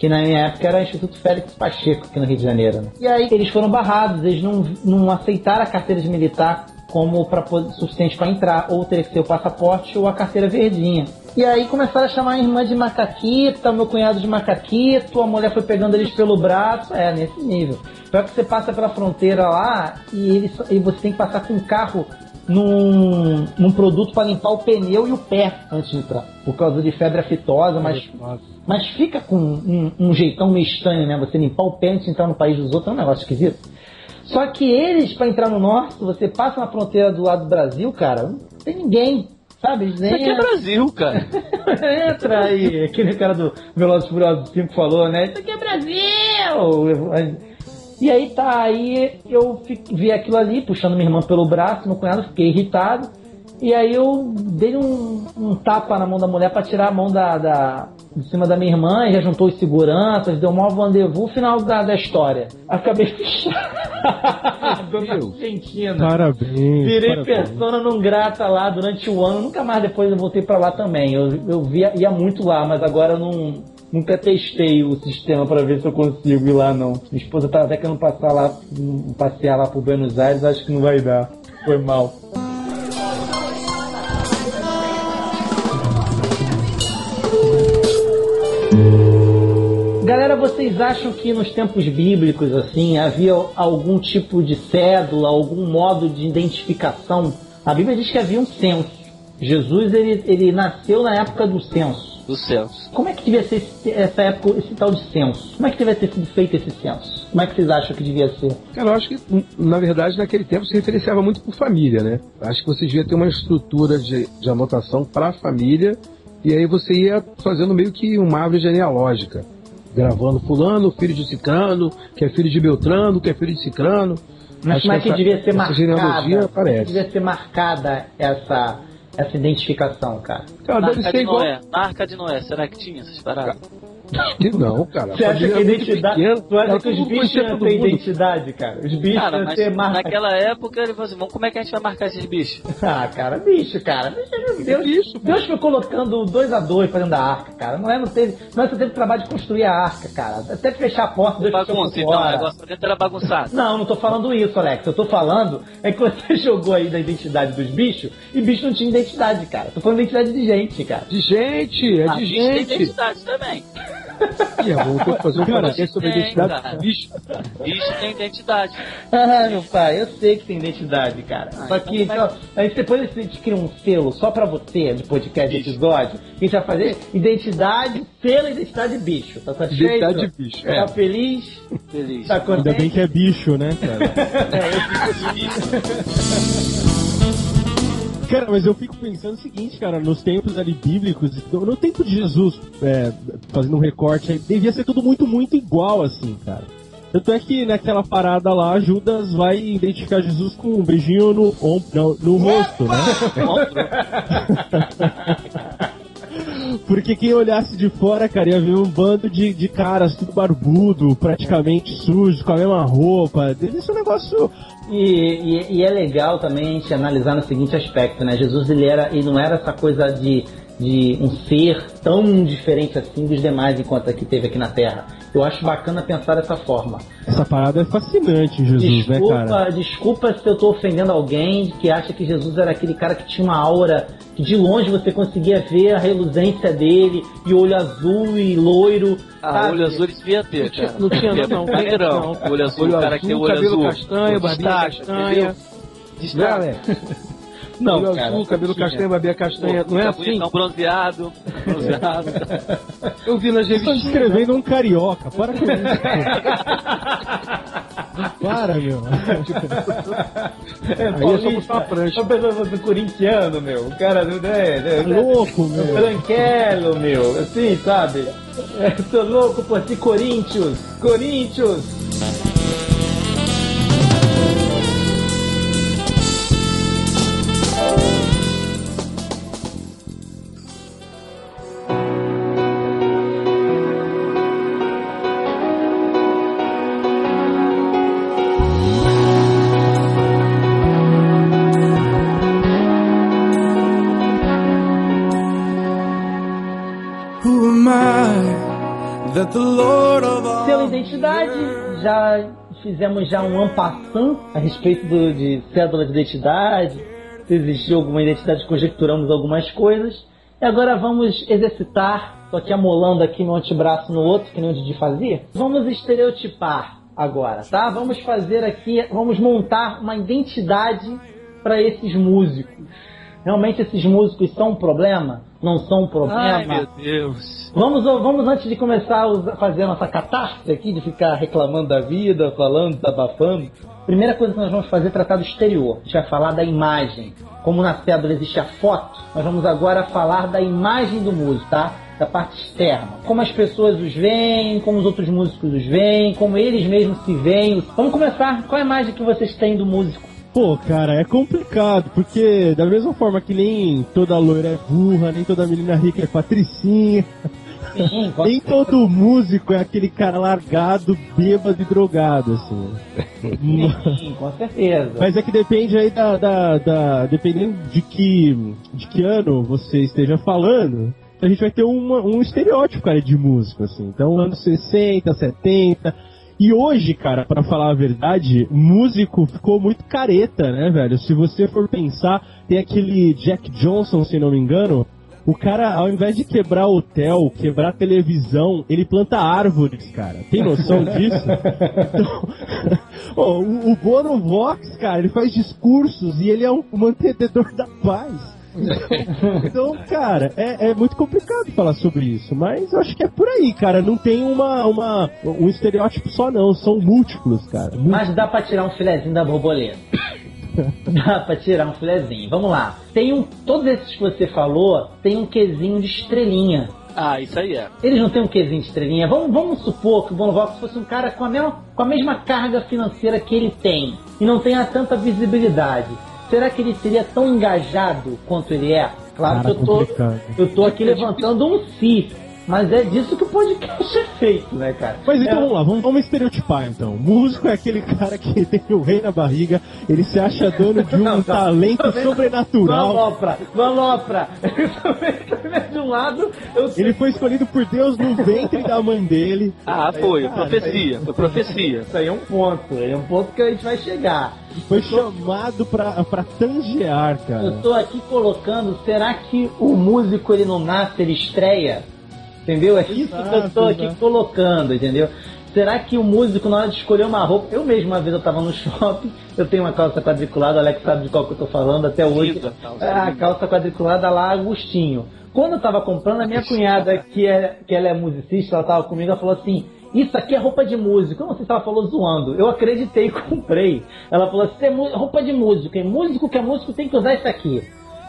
que na minha época era o Instituto Félix Pacheco, aqui no Rio de Janeiro. né? E aí eles foram barrados, eles não, não aceitaram a carteira de militar como para suficiente para entrar, ou teria que ser o passaporte ou a carteira verdinha. E aí começaram a chamar a irmã de macaquita, o meu cunhado de macaquito, a mulher foi pegando eles pelo braço, é, nesse nível. Pior que você passa pela fronteira lá e, eles, e você tem que passar com um carro num, num produto para limpar o pneu e o pé antes de entrar, por causa de febre aftosa, mas mas fica com um, um jeitão meio estranho, né? Você limpar o pé antes de entrar no país dos outros é um negócio esquisito. Só que eles, pra entrar no norte, você passa na fronteira do lado do Brasil, cara, não tem ninguém. Sabe? Isso aqui é Brasil, cara. (laughs) Entra aí, aquele cara do Velozes Furiosos 5 falou, né? Isso aqui é Brasil! E aí tá, aí eu vi aquilo ali, puxando minha irmã pelo braço, meu cunhado, fiquei irritado. E aí eu dei um, um tapa na mão da mulher pra tirar a mão da, da- de cima da minha irmã, e já juntou os seguranças, deu um maior rendezvous, final da, da história. Acabei fechado (laughs) na Argentina. Parabéns. Virei parabéns. persona não grata lá durante o ano, nunca mais depois eu voltei pra lá também. Eu, eu via, ia muito lá, mas agora eu não, nunca testei o sistema pra ver se eu consigo ir lá não. Minha esposa tá até querendo passar lá, passear lá pro Buenos Aires, acho que não vai dar. Foi mal. Galera, vocês acham que nos tempos bíblicos, assim, havia algum tipo de cédula, algum modo de identificação? A Bíblia diz que havia um censo. Jesus, ele, ele nasceu na época do censo. Do censo. Como é que devia ser esse, essa época, esse tal de censo? Como é que devia ter sido feito esse censo? Como é que vocês acham que devia ser? Cara, eu acho que, na verdade, naquele tempo se referenciava muito por família, né? Acho que você devia ter uma estrutura de, de anotação para a família e aí você ia fazendo meio que uma árvore genealógica. Gravando fulano, filho de cicrano, que é filho de Beltrano, que é filho de cicrano. Mas Acho como é que essa- devia ser essa marcada? genealogia que aparece. devia ser marcada essa, essa identificação, cara? Cara, deve Marca ser de igual. Noé. Marca de Noé. Será que tinha essas paradas? Que não, cara. Você acha que a é identidade. pequena, Tu acha cara, que os bichos ter mundo. identidade, cara? Os bichos Cara, iam mas ter marca. naquela época ele falou assim: "Vamos, como é que a gente vai marcar esses bichos? (laughs) Ah, cara, bicho, cara. Deus, Bicho, Deus foi colocando dois a dois pra dentro da arca, cara. Não é, não teve, não é só teve trabalho de construir a arca, cara. Até fechar a porta, fechou Bagunça, então, o negócio pra dentro era bagunçado. (laughs) Não, não tô falando isso, Alex. Eu tô falando é que você (laughs) jogou aí da identidade dos bichos e bicho não tinha identidade, cara. Tô falando identidade de gente, cara. De gente, é Ah, de bicho tem gente. identidade também. Ih, vamos ter que fazer um Cara, podcast sobre a tem, identidade cara. do bicho. Bicho tem identidade. (laughs) Ah, meu pai, eu sei que tem identidade, cara. Ah, só então que é então, a gente, depois a gente cria um selo só pra você, de podcast, de episódio, a gente vai fazer identidade, selo identidade bicho. Tá satisfeito? Identidade de bicho, Tá é. feliz? Feliz. Tá Ainda contente? bem que é bicho, né, cara? (laughs) (laughs) Cara, mas eu fico pensando o seguinte, cara, nos tempos ali bíblicos, no tempo de Jesus, é, fazendo um recorte aí, devia ser tudo muito, muito igual, assim, cara. Tanto é que naquela parada lá, Judas vai identificar Jesus com um beijinho no, no, no rosto, né? (laughs) (laughs) Porque quem olhasse de fora, cara, ia ver um bando de, de caras tudo barbudo, praticamente sujos, com a mesma roupa. Deve ser um negócio. E, e- e é legal também a gente analisar no seguinte aspecto, né? Jesus ele era, ele não era essa coisa de, de um ser tão diferente assim dos demais enquanto que teve aqui na Terra. Eu acho bacana pensar dessa forma. Essa parada é fascinante Jesus, né, Desculpa, cara? desculpa se eu tô ofendendo alguém que acha que Jesus era aquele cara que tinha uma aura que de longe você conseguia ver a reluzência dele e olho azul e loiro. Ah, sabe? olho azul ele devia ter, Não tinha- cara. não tinha, Devia não, ter. não. Olho azul, Olho o cara que tem azul, olho cabelo azul. castanho, barbinha castanha. entendeu? Né, Destaca. Não, Olho cara, azul, cabelo tinha. castanho, babia castanha. Não é assim? bonitão, bronzeado. Bronzeado. (laughs) Eu vi nas Vocês estão revistinhas. descrevendo um carioca. Para com isso. (laughs) Para, meu. É, Aí é só puxar uma prancha. Só do corintiano, meu. O cara do. É, é, Tá louco, meu. Branquelo, meu. Assim, sabe? É, tô louco por si, Corinthians. Corinthians. Já fizemos já um ampassant a respeito do- de cédula de identidade. Se existiu alguma identidade, conjecturamos algumas coisas. E agora vamos exercitar, tô aqui amolando aqui meu antebraço no outro, que nem o Didi fazia. Vamos estereotipar agora, tá? Vamos fazer aqui, vamos montar uma identidade para esses músicos. Realmente esses músicos são um problema? Não são um problema? Ai, meu Deus. Vamos, vamos antes de começar a fazer a nossa catarse aqui, de ficar reclamando da vida, falando, desabafando. Primeira coisa que nós vamos fazer é tratar do exterior. A gente vai falar da imagem. Como na cédula existe a foto, nós vamos agora falar da imagem do músico, tá? Da parte externa. Como as pessoas os veem, como os outros músicos os veem, como eles mesmos se veem. Vamos começar. Qual a imagem que vocês têm do músico? Pô, cara, é complicado, porque da mesma forma que nem toda loira é burra, nem toda menina rica é patricinha, Sim, (laughs) nem todo músico é aquele cara largado, bêbado e drogado, assim. Sim, com certeza. Mas é que depende aí da, da, da- Dependendo de que, de que ano você esteja falando, a gente vai ter uma- um estereótipo, cara, de músico, assim. Então, anos 60, 70. E hoje, cara, pra falar a verdade, músico ficou muito careta, né, velho? Se você for pensar, tem aquele Jack Johnson, se não me engano, o cara, ao invés de quebrar hotel, quebrar televisão, ele planta árvores, cara. Tem noção disso? (laughs) Então, (laughs) ó, o, o Bono Vox, cara, ele faz discursos e ele é um mantenedor da paz. Então, cara, é, é muito complicado falar sobre isso, mas eu acho que é por aí, cara. Não tem uma, uma, um estereótipo só, não. São múltiplos, cara. Múltiplos. Mas dá pra tirar um filezinho da borboleta. (laughs) dá pra tirar um filezinho. Vamos lá. Tem um. Todos esses que você falou tem um quesinho de estrelinha. Ah, isso aí é. Eles não têm um quesinho de estrelinha. Vamos, vamos supor que o Bono Vox fosse um cara com a, mesma, com a mesma carga financeira que ele tem e não tenha tanta visibilidade. Será que ele seria tão engajado quanto ele é? Claro Cara, que eu tô, complicado. eu tô aqui levantando um si, mas é disso que o podcast é feito, né, cara? Mas então É- vamos lá, vamos, vamos estereotipar então. Músico é aquele cara que (laughs) tem o rei na barriga, ele se acha dono de (laughs) um Não, não. talento (laughs) Também- sobrenatural. Malopra, malopra. de um lado, eu sei. Ele foi escolhido por Deus no ventre da mãe dele. Ah, foi. Cara, profecia. Foi profecia. Isso aí é um ponto, é um ponto que a gente vai chegar. Foi chamado pra, pra tangear, cara. Eu tô aqui colocando, será que o músico ele não nasce, ele estreia? Entendeu? É isso que eu Exato, tô aqui exato. colocando, entendeu? Será que o músico, na hora de escolher uma roupa. Eu mesmo, uma vez eu tava no (laughs) shopping, eu tenho uma calça quadriculada, o Alex sabe de qual que eu tô falando até hoje. Calça É, a calça quadriculada lá, Agostinho. Quando eu tava comprando, a minha cunhada, que, é, que ela é musicista, ela tava comigo, ela falou assim. Isso aqui é roupa de músico. Eu não sei se ela falou zoando. Eu acreditei e (laughs) comprei. Ela falou assim: "Isso é roupa de músico. E músico que é músico tem que usar isso aqui.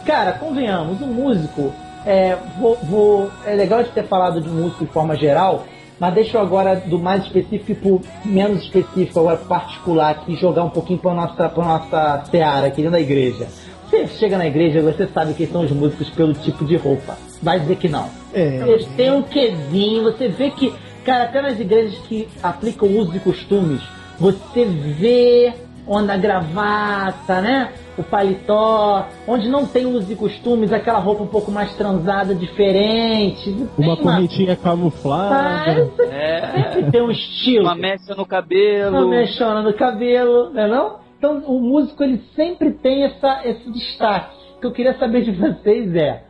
Cara, convenhamos, o músico. É, vou, vou- é legal de ter falado de músico de forma geral, mas deixa eu agora do mais específico pro menos específico, agora particular aqui, jogar um pouquinho pra nossa, pra nossa seara aqui dentro da igreja. Você chega na igreja, você sabe quem são os músicos pelo tipo de roupa. Vai dizer que não. É. Eles têm um quesinho, você vê que, cara, até nas igrejas que aplicam usos e costumes, você vê onde a gravata, né? O paletó, onde não tem usos e costumes, aquela roupa um pouco mais transada, diferente. Uma Tem correntinha camuflada. Mas É. sempre tem um estilo. Uma mecha no cabelo. Uma mexona no cabelo, né não? Então o músico ele sempre tem essa, esse destaque. O que eu queria saber de vocês é,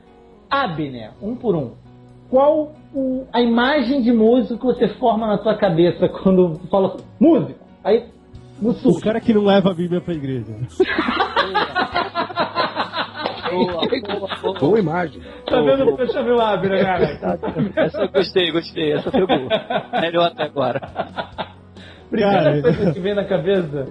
Abner, um por um, qual o- a imagem de músico que você forma na sua cabeça quando fala músico? Aí, O cara que não leva a Bíblia pra igreja. Boa, boa, boa. Boa imagem. Tá vendo porque eu chamei o Abner, cara? Essa eu gostei, gostei. Essa foi boa. Melhor até agora. Primeira Cara, coisa que vem na cabeça.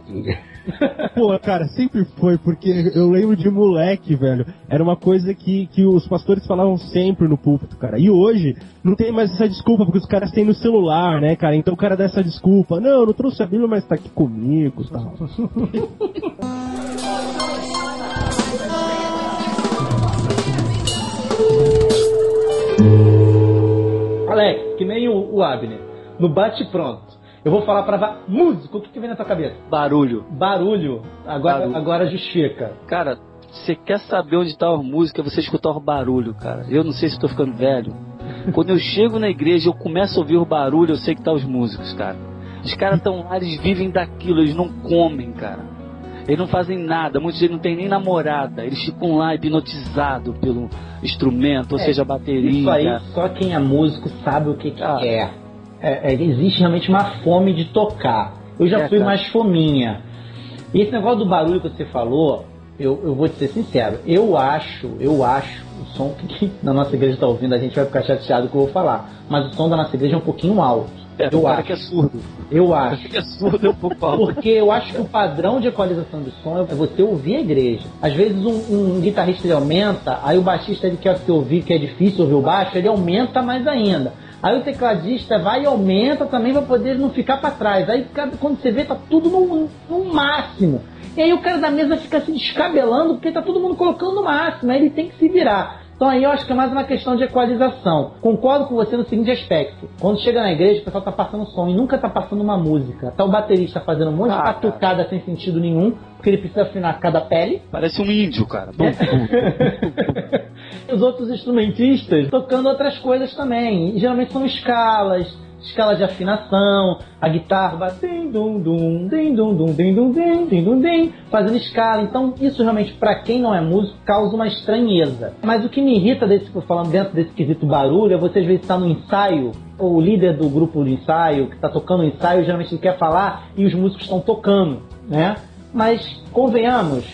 (laughs) Pô, cara, sempre foi, porque eu lembro de moleque, velho. Era uma coisa que, que os pastores falavam sempre no púlpito, cara. E hoje não tem mais essa desculpa, porque os caras têm no celular, né, cara? Então o cara dá essa desculpa. Não, eu não trouxe a Bíblia, mas tá aqui comigo tal. (laughs) Alex, que nem o, o Abner. No bate pronto. Eu vou falar pra músico, o que, que vem na tua cabeça? Barulho. Barulho. Agora, Barulho. agora justifica. Cara, você quer saber onde tá a música, você escutar o barulho, cara. Eu não sei se tô ficando velho. Quando eu chego na igreja, eu começo a ouvir o barulho, eu sei que tá os músicos, cara. Os caras estão lá, eles vivem daquilo, eles não comem, cara. Eles não fazem nada, muitos deles não têm nem namorada. Eles ficam lá hipnotizados pelo instrumento, ou É, seja, a bateria. Isso aí, só quem é músico sabe o que, que Ah. é. É, é. Existe realmente uma fome de tocar. Eu já É, fui cara. mais fominha. E esse negócio do barulho que você falou, eu, eu vou te ser sincero, eu acho, eu acho, o som (laughs) que na nossa igreja está ouvindo, a gente vai ficar chateado com o que eu vou falar. Mas o som da nossa igreja é um pouquinho alto. É, eu cara acho. que é surdo. Eu acho. que é surdo é um pouco alto. Porque eu acho que o padrão de equalização do som é você ouvir a igreja. Às vezes um, um guitarrista ele aumenta, aí o baixista ele quer se ouvir, que é difícil ouvir o baixo, ele aumenta mais ainda. Aí o tecladista vai e aumenta também para poder não ficar para trás. Aí quando você vê, tá tudo no, no máximo. E aí o cara da mesa fica se descabelando porque tá todo mundo colocando no máximo. Aí ele tem que se virar. Então aí eu acho que é mais uma questão de equalização. Concordo com você no seguinte aspecto. Quando chega na igreja, o pessoal tá passando som e nunca tá passando uma música. Tá o baterista fazendo um monte de Ah, cara. sem sentido nenhum, porque ele precisa afinar cada pele. Parece um índio, cara. E (laughs) os outros instrumentistas tocando outras coisas também. E geralmente são escalas, escala de afinação, a guitarra vai dum dum, dum dum, dum dum fazendo escala. Então, isso realmente para quem não é músico causa uma estranheza. Mas o que me irrita desse falando dentro desse quesito barulho é você às vezes estar no ensaio o líder do grupo de ensaio que está tocando o ensaio geralmente ele quer falar e os músicos estão tocando, né? Mas convenhamos,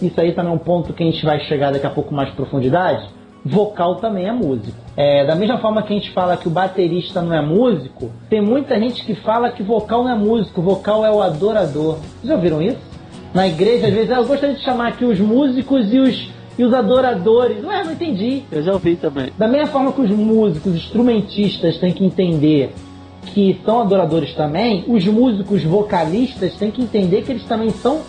isso aí também é um ponto que a gente vai chegar daqui a pouco mais profundidade Vocal também é músico. É, da mesma forma que a gente fala que o baterista não é músico, tem muita gente que fala que vocal não é músico, vocal é o adorador. Vocês já ouviram isso? Na igreja, às vezes, eu gostaria de chamar aqui os músicos e os, e os adoradores. Ué, não entendi. Eu já ouvi também. Da mesma forma que os músicos, os instrumentistas têm que entender que são adoradores também, os músicos vocalistas têm que entender que eles também são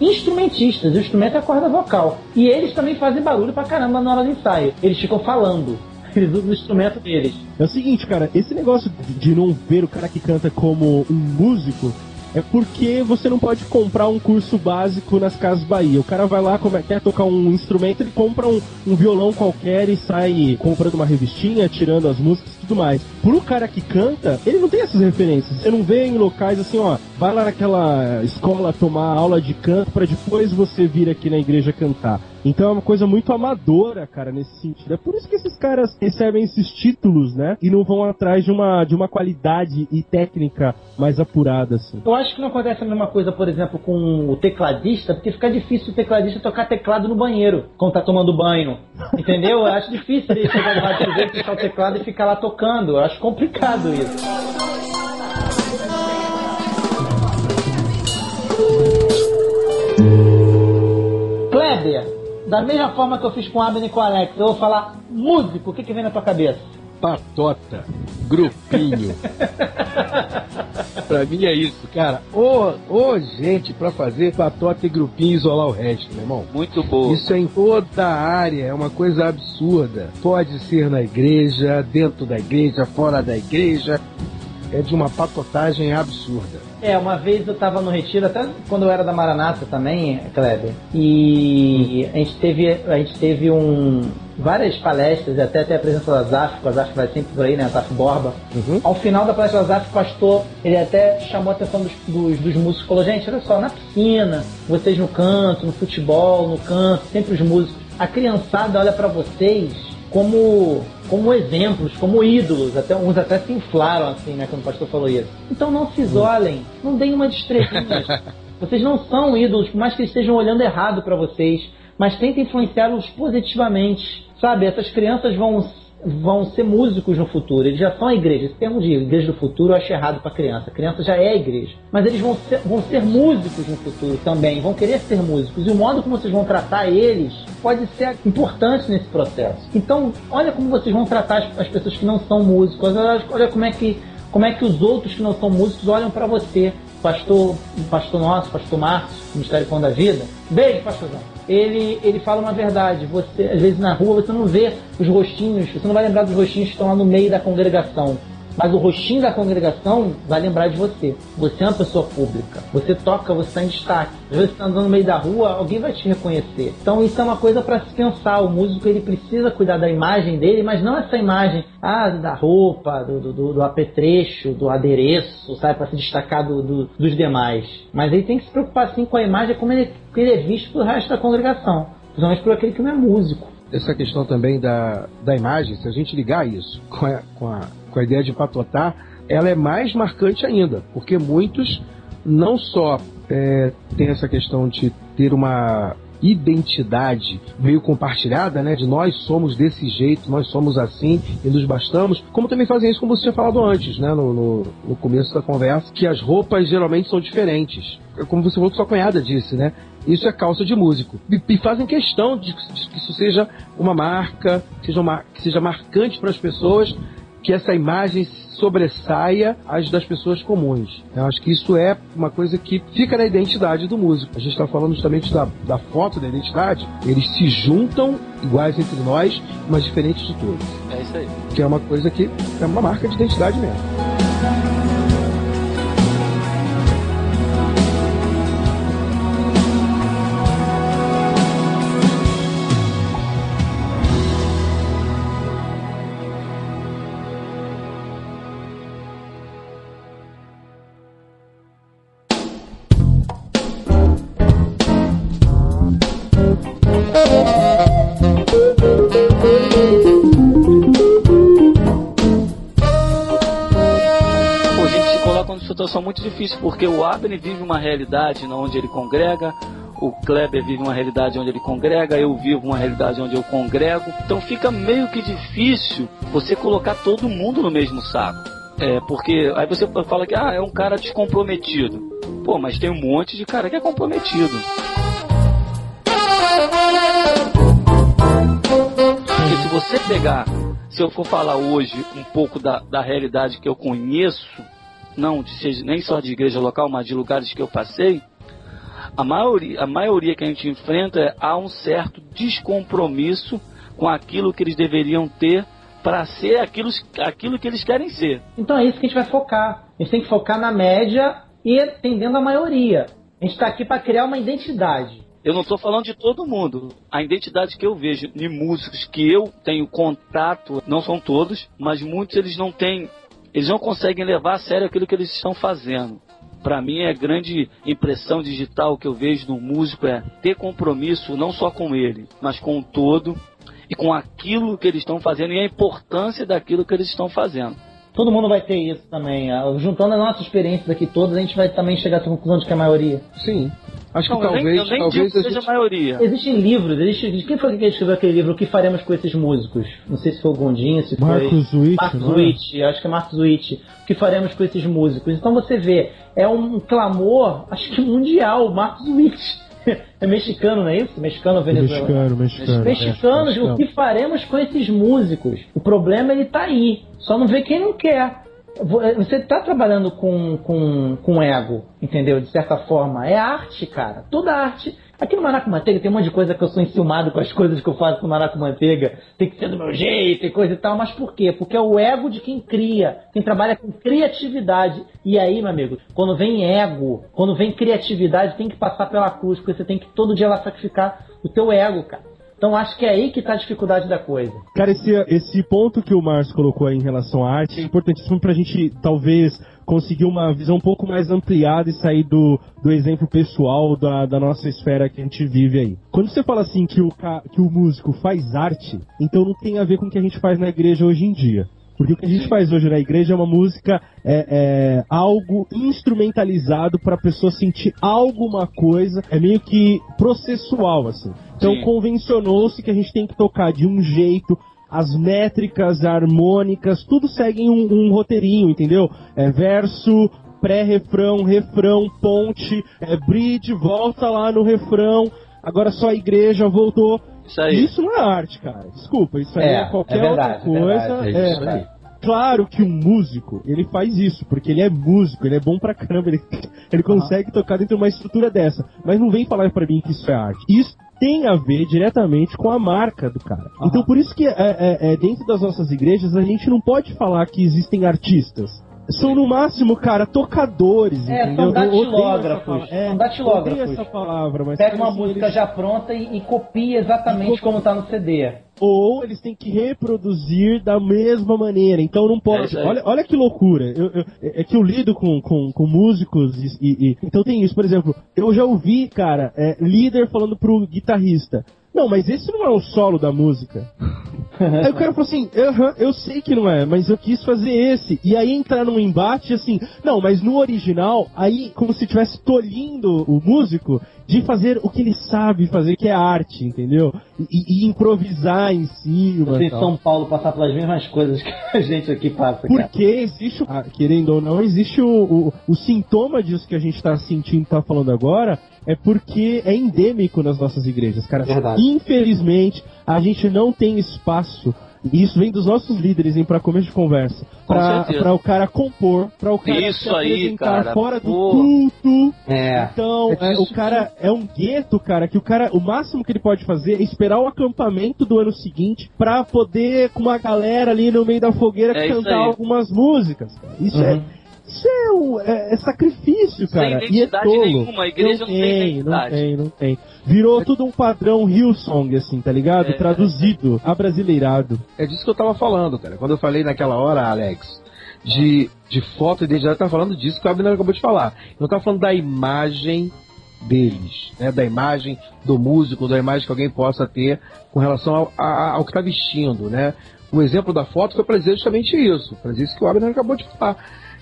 instrumentistas. O instrumento é a corda vocal. E eles também fazem barulho pra caramba na hora do ensaio. Eles ficam falando. (laughs) Eles usam o instrumento deles. É o seguinte, cara, esse negócio de não ver o cara que canta como um músico é porque você não pode comprar um curso básico nas Casas Bahia. O cara vai lá, quer tocar um instrumento, ele compra um, um violão qualquer e sai comprando uma revistinha, tirando as músicas tudo mais. Pro cara que canta, ele não tem essas referências. Você não vê em locais assim, ó, vai lá naquela escola tomar aula de canto para depois você vir aqui na igreja cantar. Então é uma coisa muito amadora, cara, nesse sentido. É por isso que esses caras recebem esses títulos, né? E não vão atrás de uma, de uma qualidade e técnica mais apurada, assim. Eu acho que não acontece a mesma coisa, por exemplo, com o tecladista, porque fica difícil o tecladista tocar teclado no banheiro, quando tá tomando banho. Entendeu? Eu acho difícil ele chegar lá de ver, puxar o teclado e ficar lá tocando. Eu acho complicado isso. Kleber, da mesma forma que eu fiz com o Abner e com o Alex, eu vou falar músico, o que, que vem na tua cabeça? Patota, grupinho. pra mim é isso, cara. Ô, ô gente pra fazer patota e grupinho e isolar o resto, meu irmão. Muito bom. Isso é em toda a área, é uma coisa absurda. Pode ser na igreja, dentro da igreja, fora da igreja. É de uma patotagem absurda. É, uma vez eu tava no retiro, até quando eu era da Maranata também, Kleber, e a gente teve, a gente teve um, várias palestras, até até a presença da Zaf, que a Zaf vai sempre por aí, né, a Zaf Borba. Uhum. Ao final da palestra da Zaf, o pastor, ele até chamou a atenção dos, dos, dos músicos, falou, gente, olha só, na piscina, vocês no canto, no futebol, no canto, sempre os músicos, a criançada olha para vocês como como exemplos, como ídolos, até uns até se inflaram assim, né, quando o pastor falou isso. Então não se isolem, não deem uma de estrelinhas. (laughs) vocês não são ídolos, por mais que eles estejam olhando errado para vocês, mas tentem influenciá-los positivamente. Sabe, essas crianças vão vão ser músicos no futuro. Eles já são a igreja. Esse termo de igreja do futuro eu acho errado para criança. A criança já é a igreja. Mas eles vão ser, vão ser músicos no futuro também. Vão querer ser músicos. E o modo como vocês vão tratar eles pode ser importante nesse processo. Então, olha como vocês vão tratar as, as pessoas que não são músicos. Olha, olha como é que como é que os outros que não são músicos olham para você. Pastor, pastor nosso, pastor Márcio, Ministério Pão da Vida. Beijo, pastorzão ele, ele fala uma verdade. Você, às vezes na rua você não vê os rostinhos, você não vai lembrar dos rostinhos que estão lá no meio da congregação. Mas o rostinho da congregação vai lembrar de você. Você é uma pessoa pública. Você toca, você está em destaque. Às vezes você está andando no meio da rua, alguém vai te reconhecer. Então isso é uma coisa para se pensar. O músico ele precisa cuidar da imagem dele, mas não essa imagem ah, da roupa, do, do, do apetrecho, do adereço, sabe, para se destacar do, do, dos demais. Mas ele tem que se preocupar sim com a imagem como ele, ele é visto pelo resto da congregação. Principalmente por aquele que não é músico. Essa questão também da, da imagem, se a gente ligar isso com a, com a com a ideia de patotar, ela é mais marcante ainda, porque muitos não só é, têm essa questão de ter uma identidade meio compartilhada, né? De nós somos desse jeito, nós somos assim e nos bastamos, como também fazem isso, como você tinha falado antes, né? No, no, no começo da conversa, que as roupas geralmente são diferentes. Como você falou que sua cunhada disse, né? Isso é calça de músico. E, e fazem questão de, de, que isso seja uma marca, seja uma, que seja marcante para as pessoas que essa imagem sobressaia as das pessoas comuns. Eu acho que isso é uma coisa que fica na identidade do músico. A gente está falando justamente da, da foto da identidade. Eles se juntam iguais entre nós, mas diferentes de todos. É isso aí. Que é uma coisa que é uma marca de identidade mesmo. Situação muito difícil, porque o Abner vive uma realidade onde ele congrega, o Kleber vive uma realidade onde ele congrega, eu vivo uma realidade onde eu congrego. Então fica meio que difícil você colocar todo mundo no mesmo saco. É, porque aí você fala que ah, é um cara descomprometido. Pô, mas tem um monte de cara que é comprometido. Porque se você pegar, se eu for falar hoje um pouco da, da realidade que eu conheço, não de seja, nem só de igreja local, mas de lugares que eu passei, a maioria, a maioria que a gente enfrenta é há um certo descompromisso com aquilo que eles deveriam ter para ser aquilo, aquilo que eles querem ser. Então é isso que a gente vai focar. A gente tem que focar na média e atendendo a maioria. A gente está aqui para criar uma identidade. Eu não estou falando de todo mundo. A identidade que eu vejo de músicos que eu tenho contato, não são todos, mas muitos eles não têm, eles não conseguem levar a sério aquilo que eles estão fazendo. Para mim, é a grande impressão digital que eu vejo no músico é ter compromisso não só com ele, mas com o todo e com aquilo que eles estão fazendo e a importância daquilo que eles estão fazendo. Todo mundo vai ter isso também. Ah, juntando a nossa experiência daqui todas, a gente vai também chegar à conclusão de que é a maioria. Sim. Acho que Não, eu nem- talvez, eu nem talvez digo que a seja gente- a maioria. Existem livros, existe. Quem foi que escreveu aquele livro? O que faremos com esses músicos? Não sei se foi o Gondinha, se foi. Marcos Witt, Marcos é? Witt, acho que é Marcos Witt. O que faremos com esses músicos? Então você vê, é um clamor, acho que mundial, Marcos Witt. (laughs) É mexicano, não é isso? Mexicano ou venezuelano? Mexicano, mexicano. Mexicanos, É, o que faremos com esses músicos? O problema ele tá aí. Só não vê quem não quer. Vo- Você tá trabalhando com, com, com ego, entendeu? De certa forma. É arte, cara. Toda arte. Aqui no Maraco Manteiga tem um monte de coisa que eu sou enciumado com as coisas que eu faço no Maraco Manteiga. Tem que ser do meu jeito e coisa e tal. Mas por quê? Porque é o ego de quem cria. Quem trabalha com criatividade. E aí, meu amigo, quando vem ego, quando vem criatividade, tem que passar pela cruz. Porque você tem que todo dia lá sacrificar o teu ego, cara. Então acho que é aí que tá a dificuldade da coisa. Cara, esse, esse ponto que o Márcio colocou aí em relação à arte é importantíssimo pra gente, talvez, conseguir uma visão um pouco mais ampliada e sair do, do exemplo pessoal da, da nossa esfera que a gente vive aí. Quando você fala assim que o, que o músico faz arte, então não tem a ver com o que a gente faz na igreja hoje em dia. Porque o que a gente faz hoje na igreja é uma música, é, é algo instrumentalizado para a pessoa sentir alguma coisa, é meio que processual, assim. Então convencionou-se que a gente tem que tocar de um jeito, as métricas harmônicas, tudo segue um, um roteirinho, entendeu? É verso, pré-refrão, refrão, ponte, é bridge, volta lá no refrão, agora só a igreja voltou. Isso aí. Isso não é arte, cara. Desculpa, isso aí é, É, qualquer é verdade, outra é coisa. verdade, é isso é. Claro que um músico, ele faz isso, porque ele é músico, ele é bom pra caramba, ele, ele consegue tocar dentro de uma estrutura dessa. Mas não vem falar pra mim que isso é arte. Isso tem a ver diretamente com a marca do cara. Então por isso que é, é- é, dentro das nossas igrejas a gente não pode falar que existem artistas. São no máximo, cara, tocadores, É, entendeu? são Eu odeio datilógrafos, essa palavra. É, são datilógrafos. essa palavra, mas Pega uma música eles- já pronta e, e copia exatamente E como tá no CD. ou eles têm que reproduzir da mesma maneira. Então não É pode. aí. olha, olha que loucura. Eu- eu- é que eu lido com, com, com músicos e, e- e- Então tem isso, por exemplo, eu já ouvi, cara, é, líder falando pro guitarrista. Não, mas esse não é o solo da música. Aí o cara falou assim, "Aham, eu sei que não é, mas eu quis fazer esse. E aí entrar num embate assim, não, mas no original, aí como se estivesse tolhindo o músico de fazer o que ele sabe fazer, que é arte, entendeu? E, e improvisar em cima. Em. São Paulo passar pelas mesmas coisas que a gente aqui passa, cara. Porque existe, o- ah, querendo ou não, existe o, o, o sintoma disso que a gente tá sentindo, tá falando agora, é porque é endêmico nas nossas igrejas, cara. Verdade. Infelizmente, a gente não tem espaço. E isso vem dos nossos líderes, hein, pra começo de conversa. Com Pra, pra o cara compor, pra o cara Isso se aí, apresentar cara, fora do pô. culto. É. Então, É é, o cara é um gueto, cara, que o cara, o máximo que ele pode fazer é esperar o acampamento do ano seguinte pra poder, com uma galera ali no meio da fogueira, É cantar aí. algumas músicas. cara. Isso é. Uhum. Isso é, um- é- é sacrifício, Sem cara. identidade e é tolo. nenhuma, a igreja não tem identidade. Não tem, não tem. Virou tudo um padrão Hillsong, assim, tá ligado? É. Traduzido, abrasileirado. É disso que eu tava falando, cara. Quando eu falei naquela hora, Alex, de, de foto e identidade, eu tava falando disso que o Abner acabou de falar. Eu não tava falando da imagem deles, né? Da imagem do músico, da imagem que alguém possa ter com relação ao, a- ao que tá vestindo, né? O exemplo da foto foi para dizer justamente isso, para dizer isso que o Abner acabou de falar.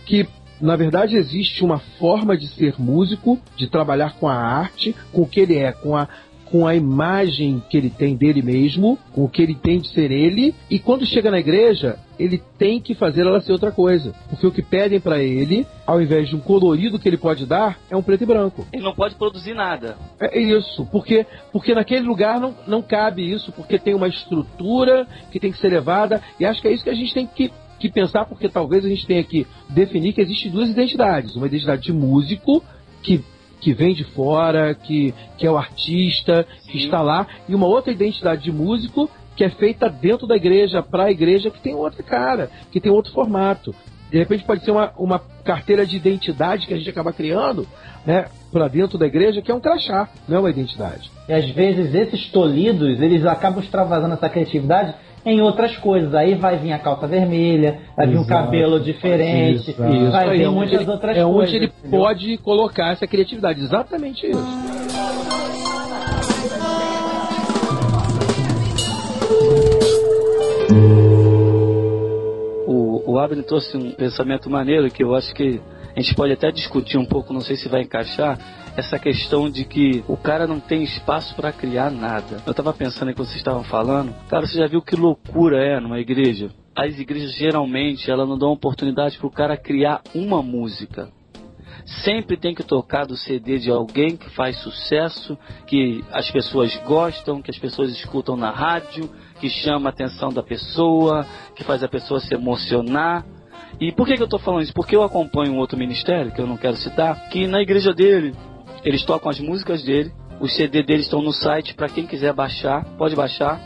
Que Na verdade, existe uma forma de ser músico, de trabalhar com a arte, com o que ele é, com a, com a imagem que ele tem dele mesmo, com o que ele tem de ser ele, e quando chega na igreja, ele tem que fazer ela ser outra coisa. Porque o que pedem para ele, ao invés de um colorido que ele pode dar, é um preto e branco. Ele não pode produzir nada. É isso, porque, porque naquele lugar não, não cabe isso, porque tem uma estrutura que tem que ser levada, e acho que é isso que a gente tem que, que pensar, porque talvez a gente tenha que definir que existem duas identidades. Uma identidade de músico, que que vem de fora, que, que é o artista, que está lá, e uma outra identidade de músico que é feita dentro da igreja, para a igreja, que tem outra cara, que tem outro formato. De repente pode ser uma, uma carteira de identidade que a gente acaba criando, né, para dentro da igreja, que é um crachá, não é uma identidade. E às vezes esses tolidos, eles acabam extravasando essa criatividade em outras coisas. Aí vai vir a calça vermelha, vai vir um cabelo diferente, Isso, vai aí vir é muitas ele- outras É coisas. onde ele entendeu? pode colocar essa criatividade. Exatamente isso. O Abner trouxe um pensamento maneiro que eu acho que a gente pode até discutir um pouco, não sei se vai encaixar, essa questão de que o cara não tem espaço para criar nada. Eu tava pensando que vocês estavam falando, cara, você já viu que loucura é numa igreja? As igrejas geralmente elas não dão oportunidade pro cara criar uma música. Sempre tem que tocar do CD de alguém que faz sucesso, que as pessoas gostam, que as pessoas escutam na rádio, que chama a atenção da pessoa, que faz a pessoa se emocionar. E por que, que eu estou falando isso? Porque eu acompanho um outro ministério, que eu não quero citar, que na igreja dele, eles tocam as músicas dele, os CD deles estão no site para quem quiser baixar, pode baixar.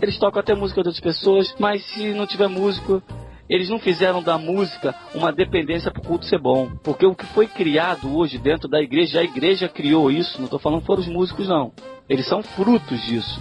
Eles tocam até música de outras pessoas, mas se não tiver músico, eles não fizeram da música uma dependência para o culto ser bom. Porque o que foi criado hoje dentro da igreja, a igreja criou isso, não estou falando foram os músicos, não. Eles são frutos disso.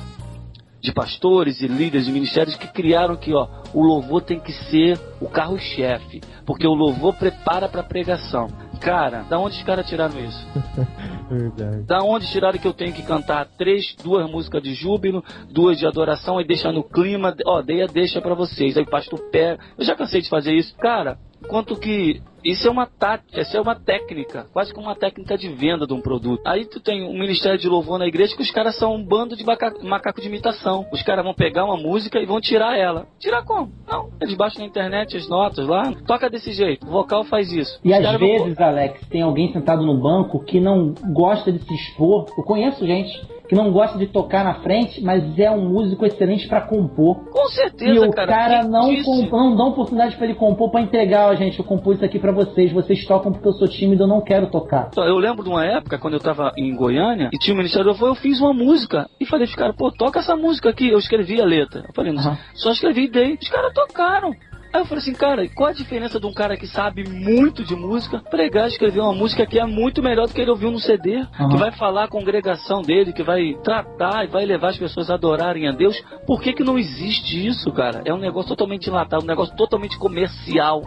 De pastores e líderes de ministérios que criaram que ó, o louvor tem que ser o carro-chefe. Porque o louvor prepara para a pregação. Cara, da onde os caras tiraram isso? (laughs) Verdade. Da onde tiraram que eu tenho que cantar três, duas músicas de júbilo, duas de adoração e deixar no clima, ó, dei a deixa pra vocês. Aí o pastor pega. Eu já cansei de fazer isso. Cara, quanto que isso é uma tática, isso é uma técnica, quase como uma técnica de venda de um produto. Aí tu tem um ministério de louvor na igreja que os caras são um bando de maca- macaco de imitação. Os caras vão pegar uma música e vão tirar ela. Tirar como? Não, eles baixam na internet as notas lá, toca desse jeito, o vocal faz isso. E Os às caras vão- vezes, Alex, tem alguém sentado no banco que não gosta de se expor. Eu conheço gente que não gosta de tocar na frente, mas é um músico excelente pra compor. Com certeza, E o cara. cara, não, disse? com- não dá oportunidade pra ele compor pra entregar, ó, gente, eu compus isso aqui pra vocês. Vocês tocam porque eu sou tímido, eu não quero tocar. Eu lembro de uma época, quando eu tava em Goiânia, e tinha um ministério, eu, eu fiz uma música. E falei pros caras, pô, toca essa música aqui. Eu escrevi a letra. Eu falei, não, Aham. só escrevi e dei. Os caras tocaram. Aí eu falei assim, cara, qual a diferença de um cara que sabe muito de música pregar e escrever uma música que é muito melhor do que ele ouviu no CD, Aham. que vai falar a congregação dele, que vai tratar e vai levar as pessoas a adorarem a Deus? Por que, que não existe isso, cara? É um negócio totalmente enlatado, um negócio totalmente comercial.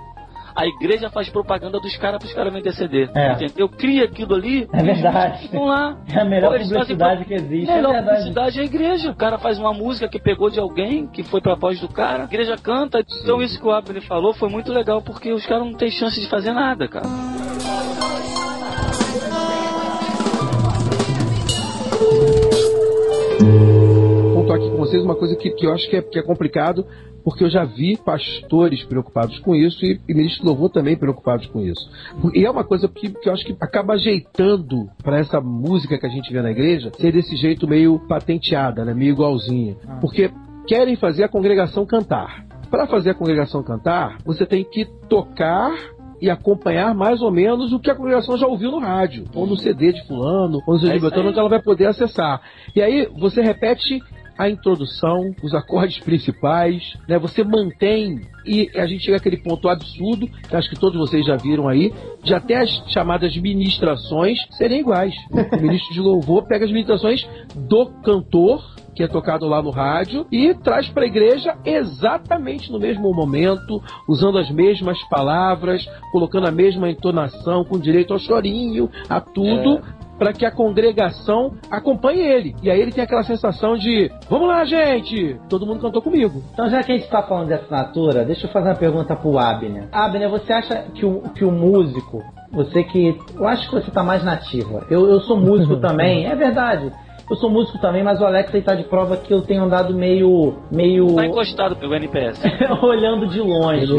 A igreja faz propaganda dos caras pros caras vender CD. É. Entendeu? Cria aquilo ali. É verdade. Vão lá. (laughs) É a melhor Pô, fazem publicidade que existe, A é melhor verdade. publicidade é a igreja. O cara faz uma música que pegou de alguém, que foi pra voz do cara. A igreja canta. Então isso que o Abner falou foi muito legal, porque os caras não têm chance de fazer nada, cara. aqui com vocês uma coisa que, que eu acho que é, que é complicado, porque eu já vi pastores preocupados com isso e, e ministros de louvor também preocupados com isso. E é uma coisa que, que eu acho que acaba ajeitando para essa música que a gente vê na igreja ser desse jeito meio patenteada, né? meio igualzinha. Porque querem fazer a congregação cantar. Para fazer a congregação cantar, você tem que tocar e acompanhar mais ou menos o que a congregação já ouviu no rádio, ou no CD de fulano, ou no CD É de aí. que ela vai poder acessar. E aí você repete a introdução, os acordes principais, né? Você mantém e a gente chega àquele ponto absurdo, que acho que todos vocês já viram aí, de até as chamadas ministrações serem iguais. O ministro de louvor pega as ministrações do cantor que é tocado lá no rádio e traz para a igreja exatamente no mesmo momento, usando as mesmas palavras, colocando a mesma entonação, com direito ao chorinho, a tudo. Para que a congregação acompanhe ele. E aí ele tem aquela sensação de: vamos lá, gente! Todo mundo cantou comigo. Então, já que a gente está falando de assinatura, deixa eu fazer uma pergunta pro Abner. Abner, você acha que o, que o músico, você que. Eu acho que você tá mais nativa. Eu, eu sou músico (laughs) também, é verdade. Eu sou músico também, mas o Alex aí tá de prova que eu tenho andado meio. meio. Tá encostado pelo NPS. (laughs) olhando de longe.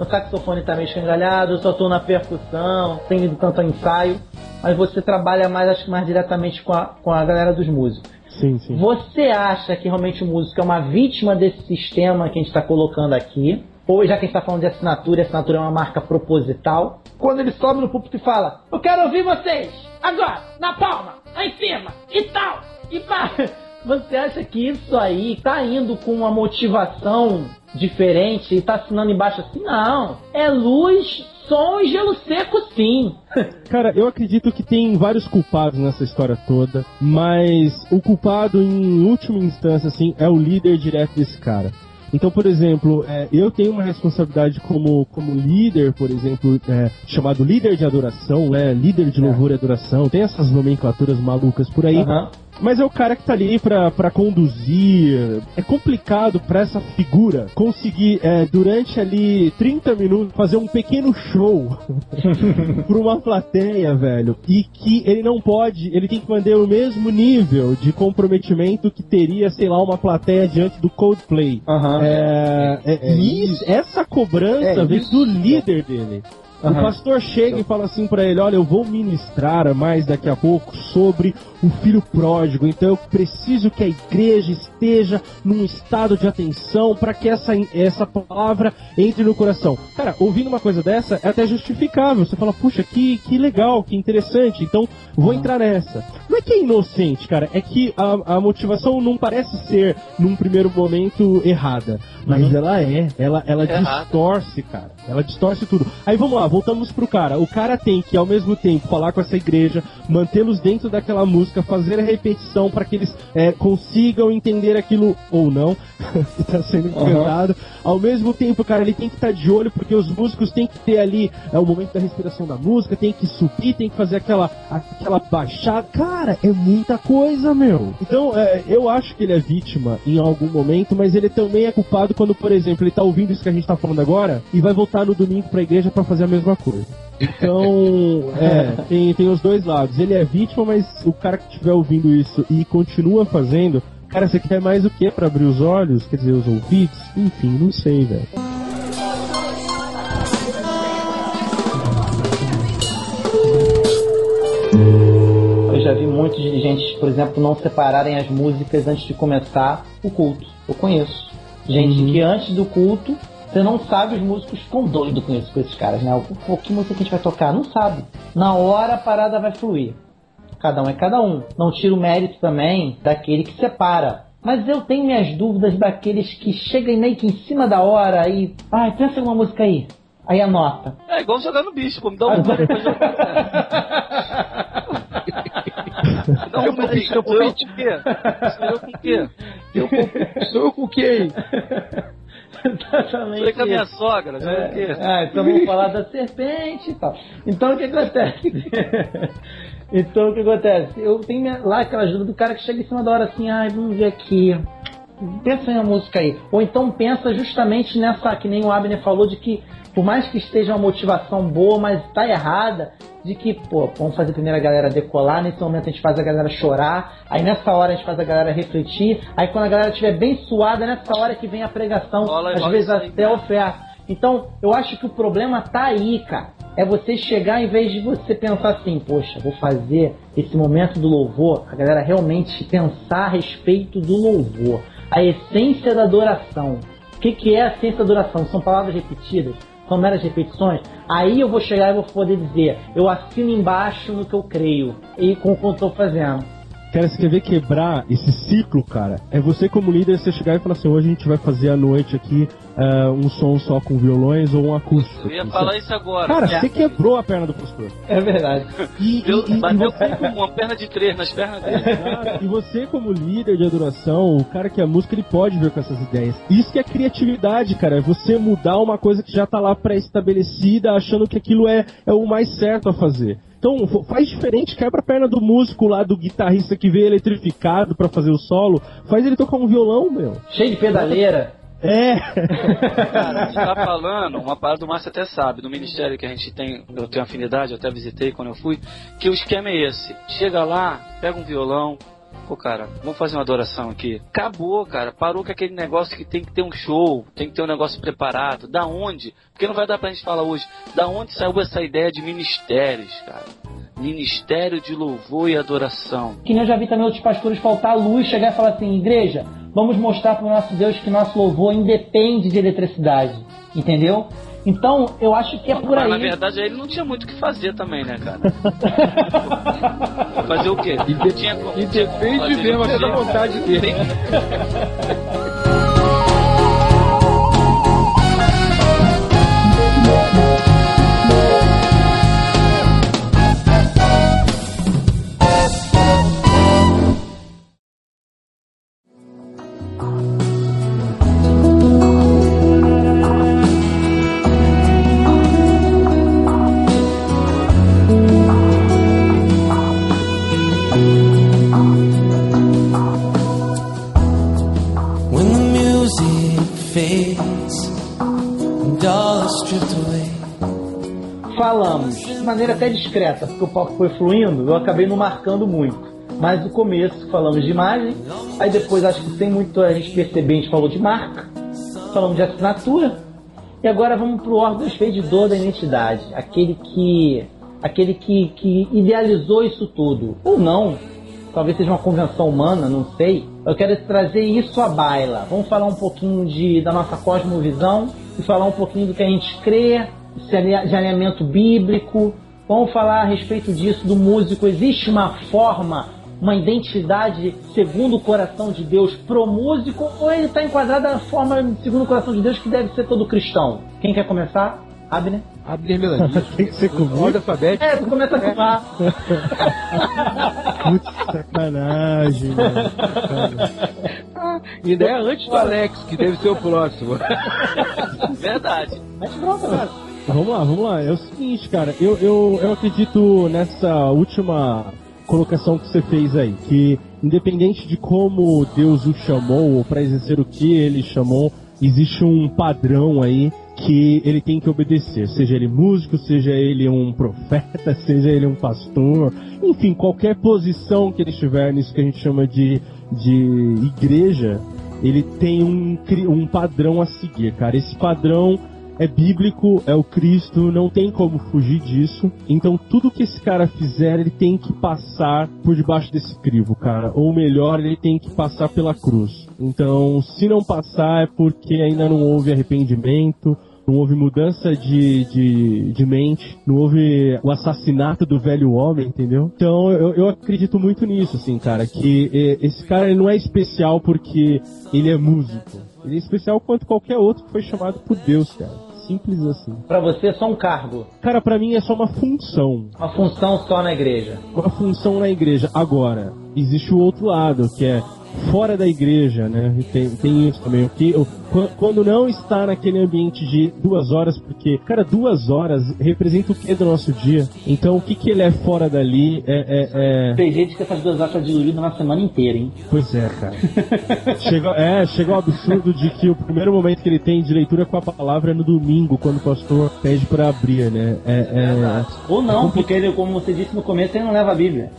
O saxofone tá meio escangalhado, eu só tô na percussão, sem ido tanto ao ensaio. Mas você trabalha mais, acho que mais diretamente com a, com a galera dos músicos. Sim, sim. Você acha que realmente o músico é uma vítima desse sistema que a gente está colocando aqui? Ou já que a gente está falando de assinatura, assinatura é uma marca proposital? Quando ele sobe no púlpito e fala: Eu quero ouvir vocês! Agora! Na palma! Lá em cima! E tal! E pá! (laughs) Você acha que isso aí tá indo com uma motivação diferente e tá assinando embaixo assim? Não! É luz, som e gelo seco, sim! (laughs) Cara, eu acredito que tem vários culpados nessa história toda, mas o culpado, em última instância, assim, é o líder direto desse cara. Então, por exemplo, é, eu tenho uma responsabilidade como, como líder, por exemplo, é, chamado líder de adoração, né? Líder de louvor e adoração. Tem essas nomenclaturas malucas por aí. Aham. Mas é o cara que tá ali pra, pra conduzir. É complicado pra essa figura conseguir, é, durante ali 30 minutos, fazer um pequeno show (laughs) pra uma plateia, velho. E que ele não pode, ele tem que manter o mesmo nível de comprometimento que teria, sei lá, uma plateia diante do Coldplay. Aham. É, é- e isso- essa cobrança É vem do líder dele. O Aham. pastor chega e fala assim pra ele: Olha, eu vou ministrar mais daqui a pouco sobre o filho pródigo, então eu preciso que a igreja esteja num estado de atenção para que essa, essa palavra entre no coração. Cara, ouvindo uma coisa dessa é até justificável. Você fala: Puxa, que, que legal, que interessante, então vou entrar nessa. Não é que é inocente, cara, é que a, a motivação não parece ser, num primeiro momento, errada, mas ela é, ela, ela Errada. distorce, cara. Ela distorce tudo. Aí vamos lá, voltamos pro cara. O cara tem que, ao mesmo tempo, falar com essa igreja, mantê-los dentro daquela música, fazer a repetição para que eles é, consigam entender aquilo ou não que (laughs) tá sendo cantado. Ao mesmo tempo, cara, ele tem que estar de olho, porque os músicos têm que ter ali é, o momento da respiração da música, tem que subir, tem que fazer aquela, aquela baixada. Cara, é muita coisa, meu. Então, é, eu acho que ele é vítima em algum momento, mas ele também é culpado quando, por exemplo, ele tá ouvindo isso que a gente tá falando agora e vai voltar no domingo pra igreja pra fazer a mesma coisa. Então, é, tem, tem os dois lados. Ele é vítima, mas o cara que estiver ouvindo isso e continua fazendo, cara, você quer mais o que pra abrir os olhos? Quer dizer, os ouvidos? Enfim, não sei, velho. Eu já vi muitos dirigentes, por exemplo, não separarem as músicas antes de começar o culto. Eu conheço. Gente que antes do culto, você não sabe, os músicos ficam doidos com isso, com esses caras, né? Pô, que música que a gente vai tocar? Não sabe. Na hora a parada vai fluir. Cada um é cada um. Não tira o mérito também daquele que separa. Mas eu tenho minhas dúvidas daqueles que chegam meio que em cima da hora e. Ai, pensa em uma música aí. Aí anota. É igual jogar no bicho. Me dá um (laughs) pra jogar. (laughs) Um botão aí. Sou eu com o quê? Sou eu com o quê? (laughs) Sou eu com quem? Exatamente. Falei com a minha sogra. Quê? Ah, então vamos falar da serpente e tal. Então o que acontece? (laughs) então o que acontece? Eu tenho minha- lá aquela ajuda do cara que chega em cima da hora assim, ai, vamos ver aqui. Pensa em uma música aí. Ou então pensa justamente nessa, que nem o Abner falou, de que por mais que esteja uma motivação boa, mas tá errada, de que, pô, vamos fazer primeiro a galera decolar, nesse momento a gente faz a galera chorar, aí nessa hora a gente faz a galera refletir, aí quando a galera estiver bem suada, nessa hora que vem a pregação, Rola- às vezes até cara. oferta. Então, eu acho que o problema tá aí, cara. É você chegar, em vez de você pensar assim, poxa, vou fazer esse momento do louvor, a galera realmente pensar a respeito do louvor, a essência da adoração. O que, que é a essência da adoração? São palavras repetidas? São meras repetições? Aí eu vou chegar e vou poder dizer, eu assino embaixo no que eu creio e com o que eu estou fazendo. Cara, você quer ver quebrar esse ciclo, cara? É você como líder, você chegar e falar assim, hoje a gente vai fazer à noite aqui ah, um som só com violões ou um acústico. Eu ia falar isso agora. Cara, É. você quebrou a perna do pastor. É verdade. E, (laughs) e- Eu, e- e bateu você, com uma perna de três nas pernas dele. (laughs) Cara, e você como líder de adoração, o cara que é música, ele pode ver com essas ideias. Isso que é criatividade, cara. É você mudar uma coisa que já tá lá pré-estabelecida, achando que aquilo é, é o mais certo a fazer. Então faz diferente, quebra a perna do músico lá, do guitarrista que veio eletrificado pra fazer o solo, faz ele tocar um violão, meu. Cheio de pedaleira. É. Cara, a gente tá falando, uma parada do Márcio até sabe, do ministério que a gente tem, eu tenho afinidade, eu até visitei quando eu fui, que o esquema é esse. Chega lá, pega um violão, pô cara, vamos fazer uma adoração aqui. Acabou, cara, parou com aquele negócio que tem que ter um show, tem que ter um negócio preparado. Da onde? Porque não vai dar pra gente falar hoje. Da onde saiu essa ideia de ministérios, cara? Ministério de louvor e adoração. Que nem eu já vi também outros pastores faltar luz, chegar e falar assim, igreja, vamos mostrar para o nosso Deus que nosso louvor independe de eletricidade. Entendeu? Então, eu acho que é por Mas na aí. verdade ele não tinha muito o que fazer também, né, cara? (laughs) fazer o quê? E, de- Tinha e depende fazer mesmo da vontade dele. (laughs) maneira até discreta, porque o palco foi fluindo, eu acabei não marcando muito. Mas no começo falamos de imagem, aí depois acho que sem muito a gente perceber, a gente falou de marca, falamos de assinatura, e agora vamos pro órgão expedidor da identidade, aquele que aquele que, que idealizou isso tudo. Ou não, talvez seja uma convenção humana, não sei. Eu quero trazer isso à baila. Vamos falar um pouquinho de, da nossa cosmovisão e falar um pouquinho do que a gente crê, de alinhamento bíblico. Vamos falar a respeito disso do músico. Existe uma forma, uma identidade segundo o coração de Deus pro músico ou ele está enquadrado da forma segundo o coração de Deus que deve ser todo cristão? Quem quer começar? Abner? Abner Melania. (laughs) Tem que ser comigo. Ordem alfabética. É, tu começa a fumar. (laughs) Putz, sacanagem, mano. E ainda é antes do Alex, que deve ser o próximo. (laughs) Verdade. Mete bronca, mano. Vamos lá, vamos lá. É o seguinte, cara, eu, eu, eu acredito nessa última colocação que você fez aí, que independente de como Deus o chamou, ou para exercer o que ele chamou, existe um padrão aí que ele tem que obedecer, seja ele músico, seja ele um profeta, (laughs) seja ele um pastor, enfim, qualquer posição que ele estiver nisso que a gente chama de, de igreja, ele tem um, um padrão a seguir, cara. Esse padrão é bíblico, é o Cristo, não tem como fugir disso. Então tudo que esse cara fizer, ele tem que passar por debaixo desse crivo, cara. Ou melhor, ele tem que passar pela cruz. Então, se não passar é porque ainda não houve arrependimento, não houve mudança de, de, de mente, não houve o assassinato do velho homem, entendeu? Então eu, eu acredito muito nisso, assim, cara, que eh, esse cara ele não é especial porque ele é músico. Ele é especial quanto qualquer outro que foi chamado por Deus, cara. Simples assim. Pra você é só um cargo, Cara, pra mim é só uma função. uma função só na igreja. Uma função na igreja. Agora, existe o outro lado, que é fora da igreja, né? Tem, tem isso também. O que, quando não está naquele ambiente de duas horas, porque, cara, duas horas representa o que do nosso dia? Então, o que, que ele é fora dali é. é- é- Tem gente que essas duas horas estão diluídas na semana inteira, hein? Pois é, cara. chega, é, chega ao absurdo de que o primeiro momento que ele tem de leitura com a palavra é no domingo, quando o pastor pede pra abrir, né? É, é, Ou não, porque ele, como você disse no começo, ele não leva a Bíblia.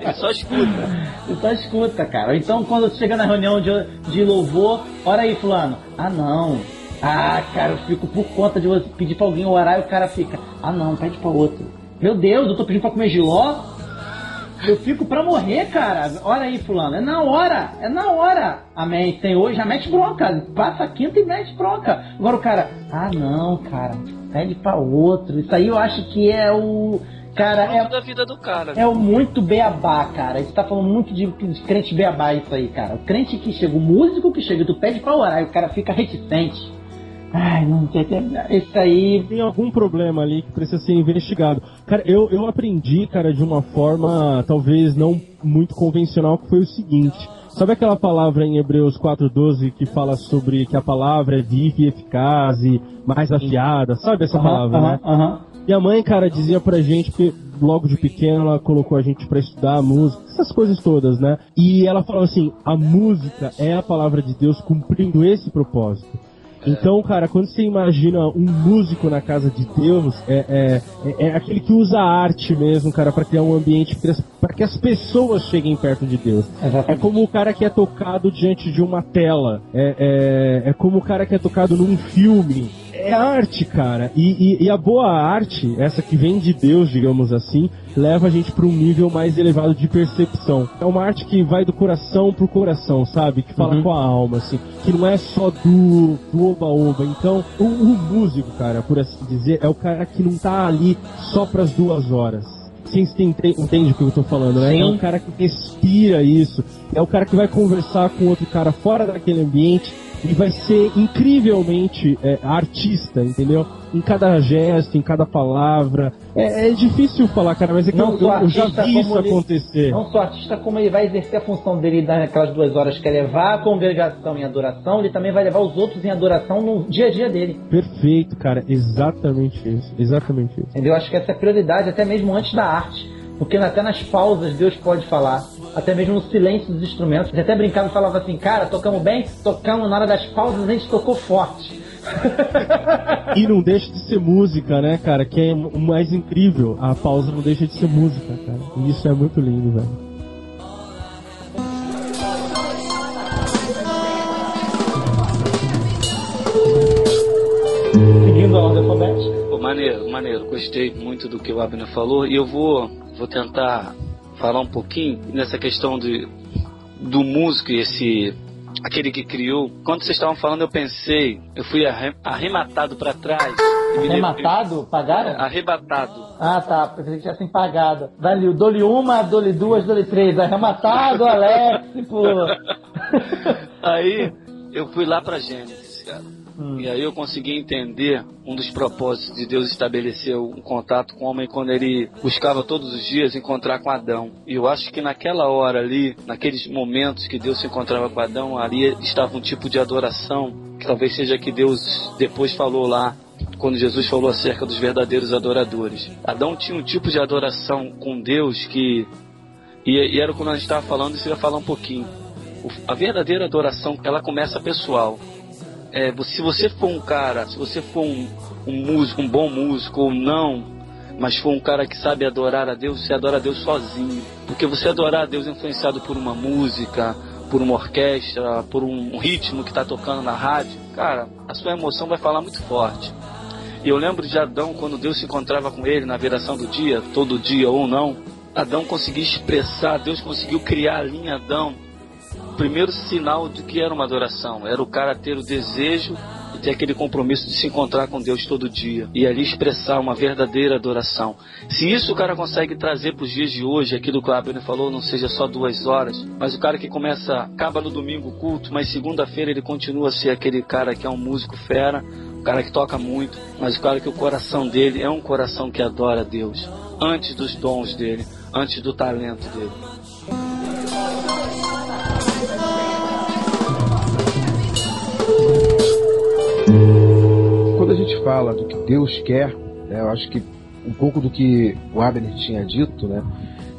Ele só escuta. Você só escuta, cara. Então, quando chega na reunião de, de louvor, ora aí, fulano. Ah, não. Ah, cara, eu fico por conta de você pedir pra alguém orar e o cara fica. Ah, não, pede pra outro. Meu Deus, eu tô pedindo pra comer giló? Eu fico pra morrer, cara. Olha aí, fulano. É na hora. É na hora. Amém. Senhor, já mete bronca. Passa a quinta e mete bronca. Agora o cara. Ah, não, cara. Pede pra outro. Isso aí eu acho que é o. Cara, é, da vida do cara. é o muito beabá, cara. Gente tá falando muito de, de crente beabá isso aí, cara. O crente que chega, o músico que chega, tu pede pra orar e o cara fica reticente. Ai, não sei. Isso aí. tem algum problema ali que precisa ser investigado. Cara, eu, eu aprendi, cara, de uma forma talvez não muito convencional, que foi o seguinte. Sabe aquela palavra em Hebreus 4:12 que fala sobre que a palavra é viva e eficaz e mais afiada? Sabe essa palavra, né? aham. Minha mãe, cara, dizia pra gente que logo de pequeno ela colocou a gente pra estudar música, essas coisas todas, né? E ela falou assim: a música é a palavra de Deus cumprindo esse propósito. Então, cara, quando você imagina um músico na casa de Deus, é, é, é- é aquele que usa a arte mesmo, cara, pra criar um ambiente para que as pessoas cheguem perto de Deus. É como o cara que é tocado diante de uma tela. É, é, é como o cara que é tocado num filme. É arte, cara. E, e- e a boa arte, essa que vem de Deus, digamos assim, leva a gente para um nível mais elevado de percepção. É uma arte que vai do coração pro coração, sabe? Que fala com a alma, assim. Que não é só do oba-oba. Então, o, o músico, cara, por assim dizer, é o cara que não tá ali só pras duas horas. Sim, você ente- entende o que eu tô falando, né? Sim. É um cara que respira isso. É o cara que vai conversar com outro cara fora daquele ambiente e vai ser incrivelmente é, artista, entendeu? Em cada gesto, em cada palavra. É, é difícil falar, cara, mas é que eu, eu já artista, vi como isso ele- acontecer. Não só artista, como ele vai exercer a função dele naquelas duas horas que é levar a congregação em adoração, ele também vai levar os outros em adoração no dia a dia dele. Perfeito, cara. Exatamente isso. Exatamente isso. Entendeu? Acho que essa é a prioridade, até mesmo antes da arte. Porque até nas pausas Deus pode falar. Até mesmo no silêncio dos instrumentos. Ele até brincava e falava assim, cara, tocamos bem? Tocamos na hora das pausas, a gente tocou forte. (laughs) E não deixa de ser música, né, cara? Que é o mais incrível. A pausa não deixa de ser música, cara. E isso é muito lindo, velho. Seguindo a ordem alfabética. Pô, maneiro, maneiro. Gostei muito do que o Abner falou e eu vou, vou tentar falar um pouquinho nessa questão de, do músico e esse aquele que criou. Quando vocês estavam falando, eu pensei, eu fui arre- arrematado para trás. e me lembrei- Rematado? Pagaram? Arrebatado. Ah, tá. Pensei que tivessem pagado. Dali, dou-lhe uma, dou-lhe duas, dou-lhe três. Arrematado, Alex, pô. (laughs) Aí eu fui lá para Gênesis, cara. E aí eu consegui entender um dos propósitos de Deus estabelecer um contato com o homem quando ele buscava todos os dias encontrar com Adão. E eu acho que naquela hora ali, naqueles momentos que Deus se encontrava com Adão, ali estava um tipo de adoração que talvez seja que Deus depois falou lá quando Jesus falou acerca dos verdadeiros adoradores. Adão tinha um tipo de adoração com Deus que e, e era quando a gente estava falando, eu ia falar um pouquinho. O- a verdadeira adoração, ela começa pessoal. É, se você for um cara, se você for um, um músico, um bom músico ou não, mas for um cara que sabe adorar a Deus, você adora a Deus sozinho. Porque você adorar a Deus influenciado por uma música, por uma orquestra, por um ritmo que está tocando na rádio, cara, a sua emoção vai falar muito forte. E eu lembro de Adão, quando Deus se encontrava com ele na viração do dia, todo dia ou não, Adão conseguia expressar, Deus conseguiu criar ali em Adão primeiro sinal de que era uma adoração. Era o cara ter o desejo e ter aquele compromisso de se encontrar com Deus todo dia e ali expressar uma verdadeira adoração. Se isso o cara consegue trazer para os dias de hoje, aquilo que o Abner falou, não seja só duas horas, mas o cara que começa, acaba no domingo o culto, mas segunda-feira ele continua a ser aquele cara que é um músico fera, o cara que toca muito, mas o cara que o coração dele é um coração que adora a Deus, antes dos dons dele, antes do talento dele. Gente fala do que Deus quer, né, eu acho que um pouco do que o Abner tinha dito, né?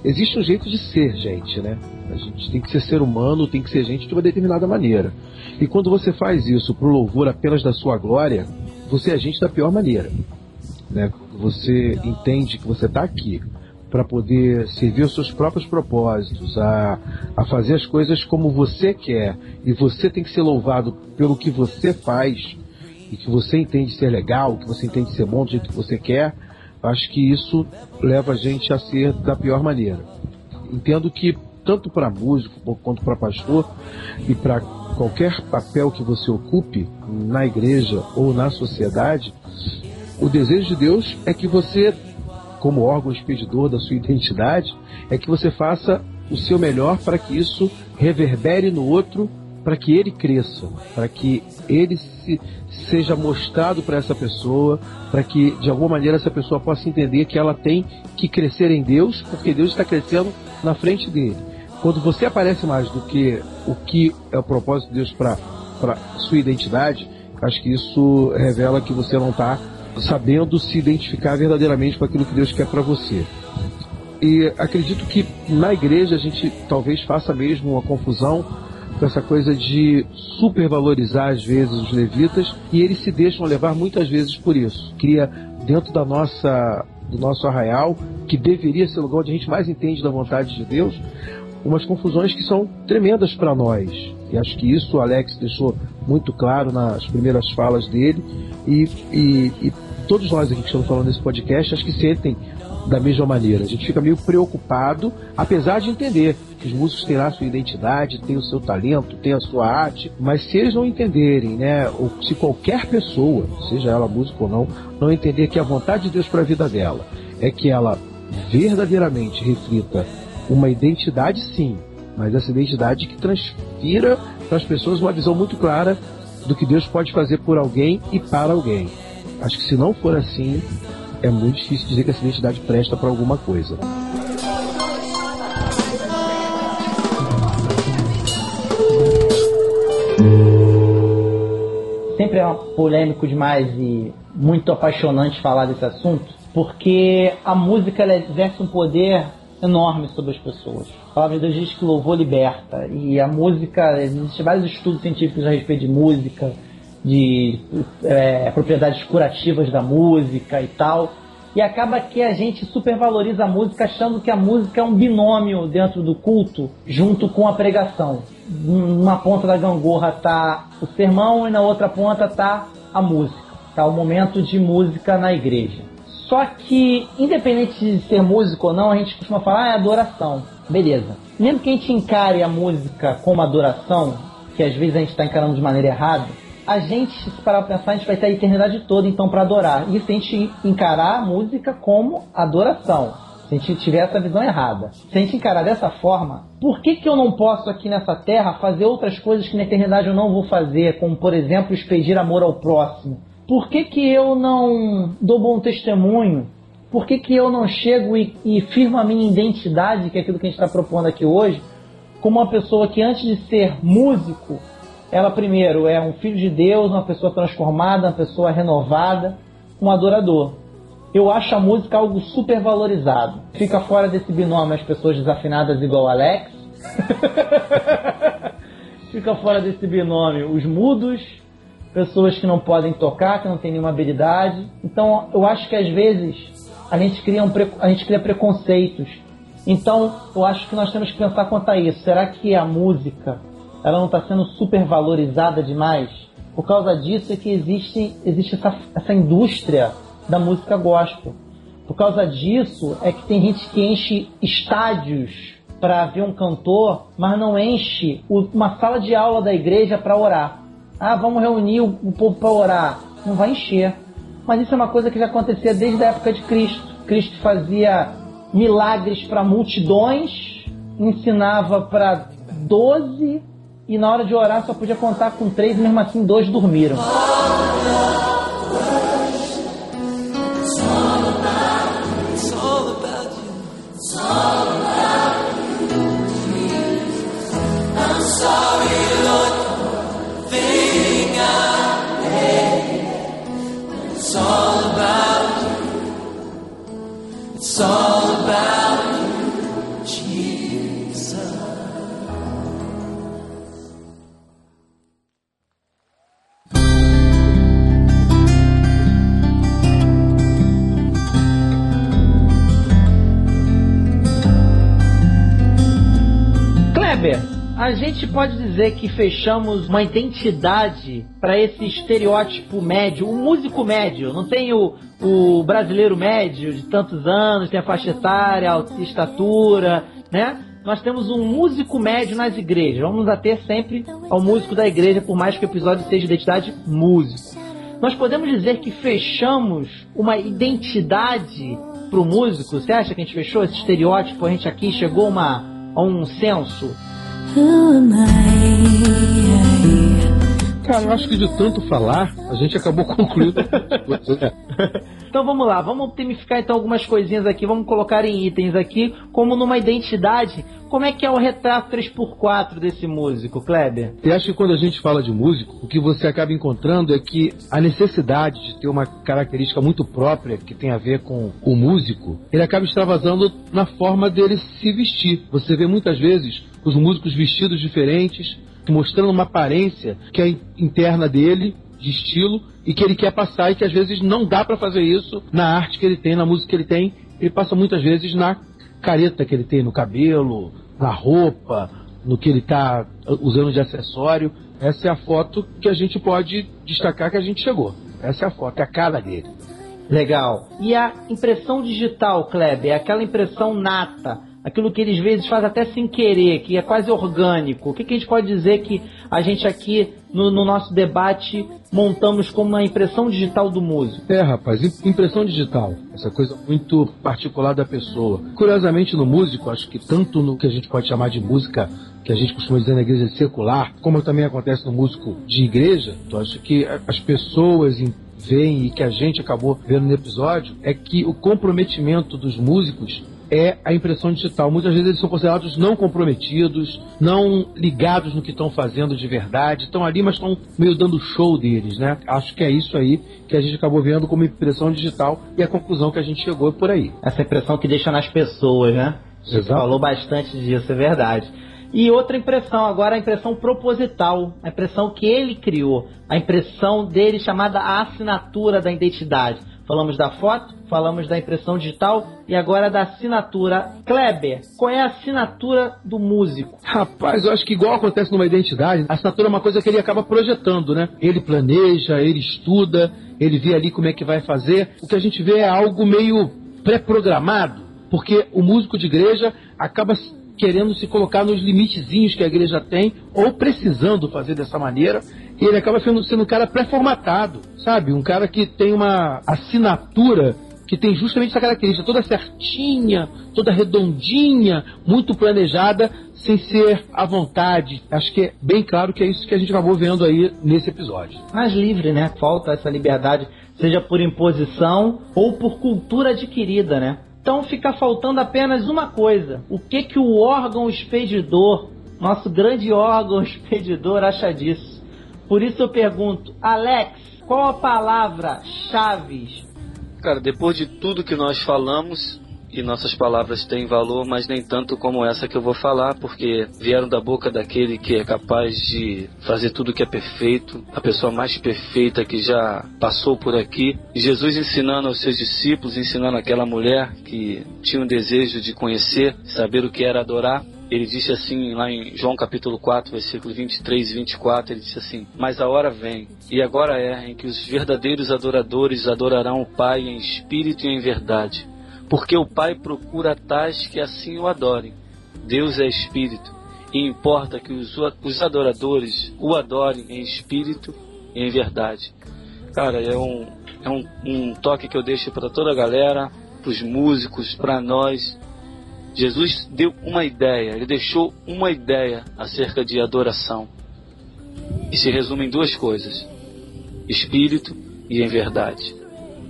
Existe um jeito de ser gente, né? A gente tem que ser ser humano, tem que ser gente de uma determinada maneira. E quando você faz isso pro louvor apenas da sua glória, você é gente da pior maneira. Né? Você entende que você está aqui para poder servir os seus próprios propósitos, a, a fazer as coisas como você quer, e você tem que ser louvado pelo que você faz, e que você entende ser legal, que você entende ser bom do jeito que você quer, acho que isso leva a gente a ser da pior maneira. Entendo que tanto para músico quanto para pastor e para qualquer papel que você ocupe na igreja ou na sociedade, o desejo de Deus é que você, como órgão expedidor da sua (laughs) identidade, é que você faça o seu melhor para que isso reverbere no outro, para que ele cresça, para que ele se, seja mostrado para essa pessoa, para que de alguma maneira essa pessoa possa entender que ela tem que crescer em Deus, porque Deus está crescendo na frente dele. quando você aparece mais do que o que é o propósito de Deus para sua identidade, acho que isso revela que você não está sabendo se identificar verdadeiramente com aquilo que Deus quer para você. E acredito que na igreja a gente talvez faça mesmo uma confusão com essa coisa de supervalorizar às vezes os levitas e eles se deixam levar muitas vezes por isso. Cria dentro da nossa do nosso arraial, que deveria ser o lugar onde a gente mais entende da vontade de Deus, umas confusões que são tremendas para nós. E acho que isso o Alex deixou muito claro nas primeiras falas dele. E, e, e todos nós aqui que estamos falando nesse podcast, acho que sentem da mesma maneira. A gente fica meio preocupado, apesar de entender que os músicos têm a sua identidade, têm o seu talento, têm a sua arte, mas se eles não entenderem, né, ou se qualquer pessoa, seja ela música ou não, não entender que a vontade de Deus para a vida dela é que ela verdadeiramente reflita uma identidade, sim, mas essa identidade que transfira para as pessoas uma visão muito clara do que Deus pode fazer por alguém e para alguém. Acho que se não for assim, é muito difícil dizer que essa identidade presta para alguma coisa. Sempre é polêmico demais e muito apaixonante falar desse assunto, porque a música exerce um poder enorme sobre as pessoas. A palavra de Deus diz que louvor liberta. E a música, existem vários estudos científicos a respeito de música, de é, propriedades curativas da música e tal. E acaba que a gente supervaloriza a música achando que a música é um binômio dentro do culto junto com a pregação. Numa ponta da gangorra tá o sermão e na outra ponta tá a música. Tá o momento de música na igreja. Só que, independente de ser músico ou não, a gente costuma falar, ah, é adoração. Beleza. Mesmo que a gente encare a música como adoração, que às vezes a gente está encarando de maneira errada, a gente, se parar pra pensar, a gente vai ter a eternidade toda então para adorar. E se a gente encarar a música como adoração, se a gente tiver essa visão errada, se a gente encarar dessa forma, por que, que eu não posso aqui nessa terra fazer outras coisas que na eternidade eu não vou fazer, como por exemplo expedir amor ao próximo? Por que, que eu não dou bom testemunho? Por que, que eu não chego e, e firmo a minha identidade, que é aquilo que a gente está propondo aqui hoje, como uma pessoa que antes de ser músico, ela primeiro é um filho de Deus, uma pessoa transformada, uma pessoa renovada, um adorador. Eu acho a música algo super valorizado. Fica fora desse binômio as pessoas desafinadas igual Alex. (laughs) Fica fora desse binômio os mudos, pessoas que não podem tocar, que não têm nenhuma habilidade. Então, eu acho que às vezes a gente cria, um, a gente cria preconceitos. Então, eu acho que nós temos que pensar quanto a isso. Será que a música ela não está sendo super valorizada demais? Por causa disso é que existe, existe essa, essa indústria da música gospel. Por causa disso é que tem gente que enche estádios para ver um cantor, mas não enche uma sala de aula da igreja para orar. Ah, vamos reunir o, povo para orar. Não vai encher. Mas isso é uma coisa que já acontecia desde a época de Cristo. Cristo fazia milagres para multidões, ensinava para doze e na hora de orar só podia contar com três, mesmo assim dois dormiram. A gente pode dizer que fechamos uma identidade para esse estereótipo médio, o músico médio. Não tem o, o brasileiro médio de tantos anos, tem a faixa etária, a estatura, né? Nós temos um músico médio nas igrejas. Vamos ater sempre ao músico da igreja, por mais que o episódio seja identidade músico. Nós podemos dizer que fechamos uma identidade para o músico. Você acha que a gente fechou esse estereótipo? A gente aqui chegou uma, a um senso? Cara, eu acho que de tanto falar, a gente acabou concluindo. (laughs) Então vamos lá, vamos temificar então algumas coisinhas aqui, vamos colocar em itens aqui, como numa identidade. Como é que é o retrato 3x4 desse músico, Kleber? Eu acho que quando a gente fala de músico, o que você acaba encontrando é que a necessidade de ter uma característica muito própria que tem a ver com o músico, ele acaba extravasando na forma dele se vestir. Você vê muitas vezes os músicos vestidos diferentes, mostrando uma aparência que é interna dele, de estilo, e que ele quer passar e que às vezes não dá para fazer isso na arte que ele tem, na música que ele tem. Ele passa muitas vezes na careta que ele tem no cabelo, na roupa, no que ele está usando de acessório. Essa é a foto que a gente pode destacar que a gente chegou. Essa é a foto, é a cara dele. Legal. E a impressão digital, Kleber, é aquela impressão nata, aquilo que eles às vezes fazem até sem querer, que é quase orgânico. O que, que a gente pode dizer que a gente aqui no, no nosso debate montamos como uma impressão digital do músico? É, rapaz, im- impressão digital. Essa coisa muito particular da pessoa. Curiosamente, no músico, acho que tanto no que a gente pode chamar de música que a gente costuma dizer na igreja secular, como também acontece no músico de igreja, eu acho que as pessoas em- veem e que a gente acabou vendo no episódio é que o comprometimento dos músicos é a impressão digital. Muitas vezes eles são considerados não comprometidos, não ligados no que estão fazendo de verdade, estão ali, mas estão meio dando show deles, né? Acho que é isso aí que a gente acabou vendo como impressão digital e a conclusão que a gente chegou é por aí. Essa impressão que deixa nas pessoas, né? Você falou bastante disso, é verdade. E outra impressão, agora a impressão proposital, a impressão que ele criou, a impressão dele chamada assinatura da identidade. Falamos da foto, falamos da impressão digital e agora da assinatura. Kleber, qual é a assinatura do músico? Rapaz, eu acho que igual acontece numa identidade, a assinatura é uma coisa que ele acaba projetando, né? Ele planeja, ele estuda, ele vê ali como é que vai fazer. O que a gente vê é algo meio pré-programado, porque o músico de igreja acaba querendo se colocar nos limitezinhos que a igreja tem, ou precisando fazer dessa maneira, e ele acaba sendo, sendo um cara pré-formatado, sabe? Um cara que tem uma assinatura que tem justamente essa característica, toda certinha, toda redondinha, muito planejada, sem ser à vontade. Acho que é bem claro que é isso que a gente acabou vendo aí nesse episódio. Mais livre, né? Falta essa liberdade, seja por imposição ou por cultura adquirida, né? Então fica faltando apenas uma coisa: o que que o órgão expedidor, nosso grande órgão (laughs) expedidor, acha disso? Por isso eu pergunto, Alex, qual a palavra-chave Cara, depois de tudo que nós falamos, e nossas palavras têm valor, mas nem tanto como essa que eu vou falar, porque vieram da boca daquele que é capaz de fazer tudo que é perfeito, a pessoa mais perfeita que já passou por aqui. Jesus ensinando aos seus discípulos, ensinando aquela mulher que tinha um desejo de conhecer, saber o que era adorar. Ele disse assim, lá em João capítulo 4, versículos 23 e 24, ele disse assim: Mas a hora vem, e agora é, em que os verdadeiros adoradores adorarão o Pai em espírito e em verdade. Porque o Pai procura tais que assim o adorem. Deus é espírito, e importa que os, os adoradores o adorem em espírito e em verdade. Cara, é um, é um, um toque que eu deixo para toda a galera, para os músicos, para nós. Jesus deu uma ideia, ele deixou uma ideia acerca de adoração. E se resume em duas coisas: espírito e em verdade.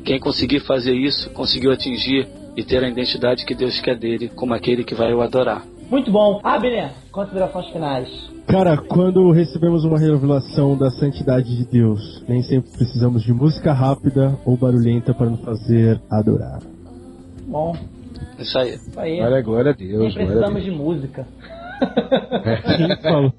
Quem conseguir fazer isso, conseguiu atingir e ter a identidade que Deus quer dele, como aquele que vai o adorar. Muito bom. Abner, considerações finais. Cara, quando recebemos uma revelação da santidade de Deus, nem sempre precisamos de música rápida ou barulhenta para nos fazer adorar. Bom, Isso aí. isso aí. Glória, glória a Nem Deus. a precisamos Deus. de música. Quem falou?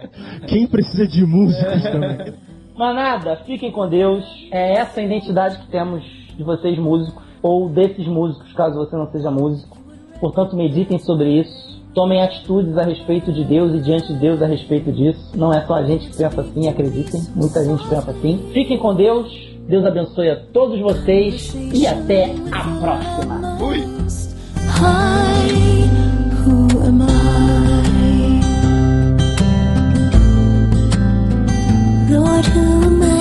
Quem precisa de músicos também? Manada, fiquem com Deus. É essa a identidade que temos de vocês músicos, ou desses músicos, caso você não seja músico. Portanto, meditem sobre isso. Tomem atitudes a respeito de Deus e diante de Deus a respeito disso. Não é só a gente que pensa assim, acreditem. Muita gente pensa assim. Fiquem com Deus. Deus abençoe a todos vocês e até a próxima. Hi, who am I? Lord, who am I?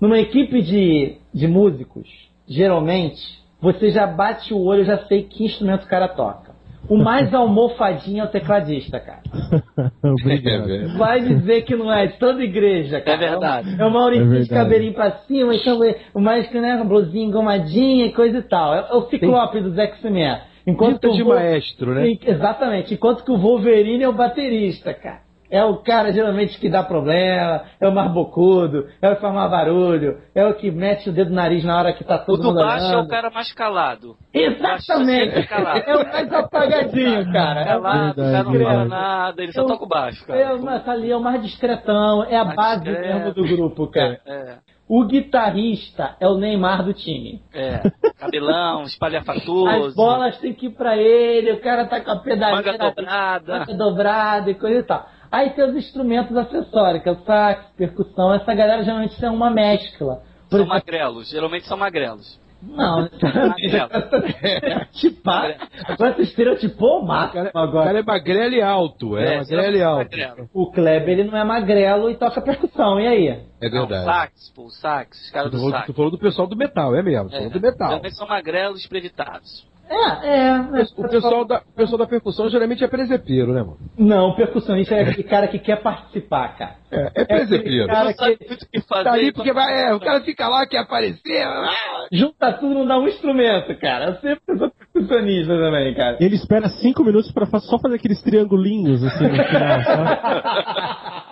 Numa equipe de, de músicos, geralmente, você já bate o olho, já sei que instrumento o cara toca. O mais (laughs) almofadinho é o tecladista, cara. (laughs) Obrigado. Vai dizer que não é de toda igreja, cara. É verdade. É o Maurício É de cabelinho pra cima, então o mais que né, blusinha engomadinha e coisa e tal. É o Ciclope dos X-Men. Enquanto Pinta que o de Vol- maestro, né? Exatamente. Enquanto que o Wolverine é o baterista, cara. É o cara geralmente que dá problema, é o mais bocudo, é o que faz mais barulho, é o que mete o dedo no nariz na hora que tá O todo do mundo baixo é olhando. o cara mais calado. Exatamente! Baixo calado. É o mais apagadinho, cara. É o Calado, o cara não fala nada, ele só toca o baixo, é, cara. o mais- ali é o mais discretão, é a Mais base discreto. mesmo do grupo, cara. (laughs) É, O guitarrista é o Neymar do time. é. Cabelão, As espalhafatoso, bolas tem que ir pra ele, o cara tá com a pedaleira manga dobrada. manga dobrada e coisa e tal. Aí tem os instrumentos acessórios, que é o sax, percussão, essa galera geralmente tem uma mescla. Por São exemplo, magrelos, geralmente são magrelos. não, (laughs) tipar. Agora você estereotipou o máximo O agora. cara é magrelo e alto. É, magrelo e alto. magrelo. O Kleber, ele não é magrelo e toca percussão, e aí? É Não, verdade. sax, pô, sax, os caras Tu do falou, sax. tu falou do pessoal do metal, é mesmo. Tu É, falou do metal. Geralmente são magrelos espreguitados. É, é. O pessoal, da, o pessoal da percussão geralmente é presepeiro, né, mano? Não, o percussionista é aquele cara que quer participar, cara. É, é presepeiro. cara Não sabe que que fazer. Tá ali porque vai, é, o cara fica lá, quer aparecer. ah, junta tudo não dá um instrumento, cara. Eu sempre sou percussionista também, cara. Ele espera cinco minutos pra só fazer aqueles triangulinhos assim no final, sabe? (laughs)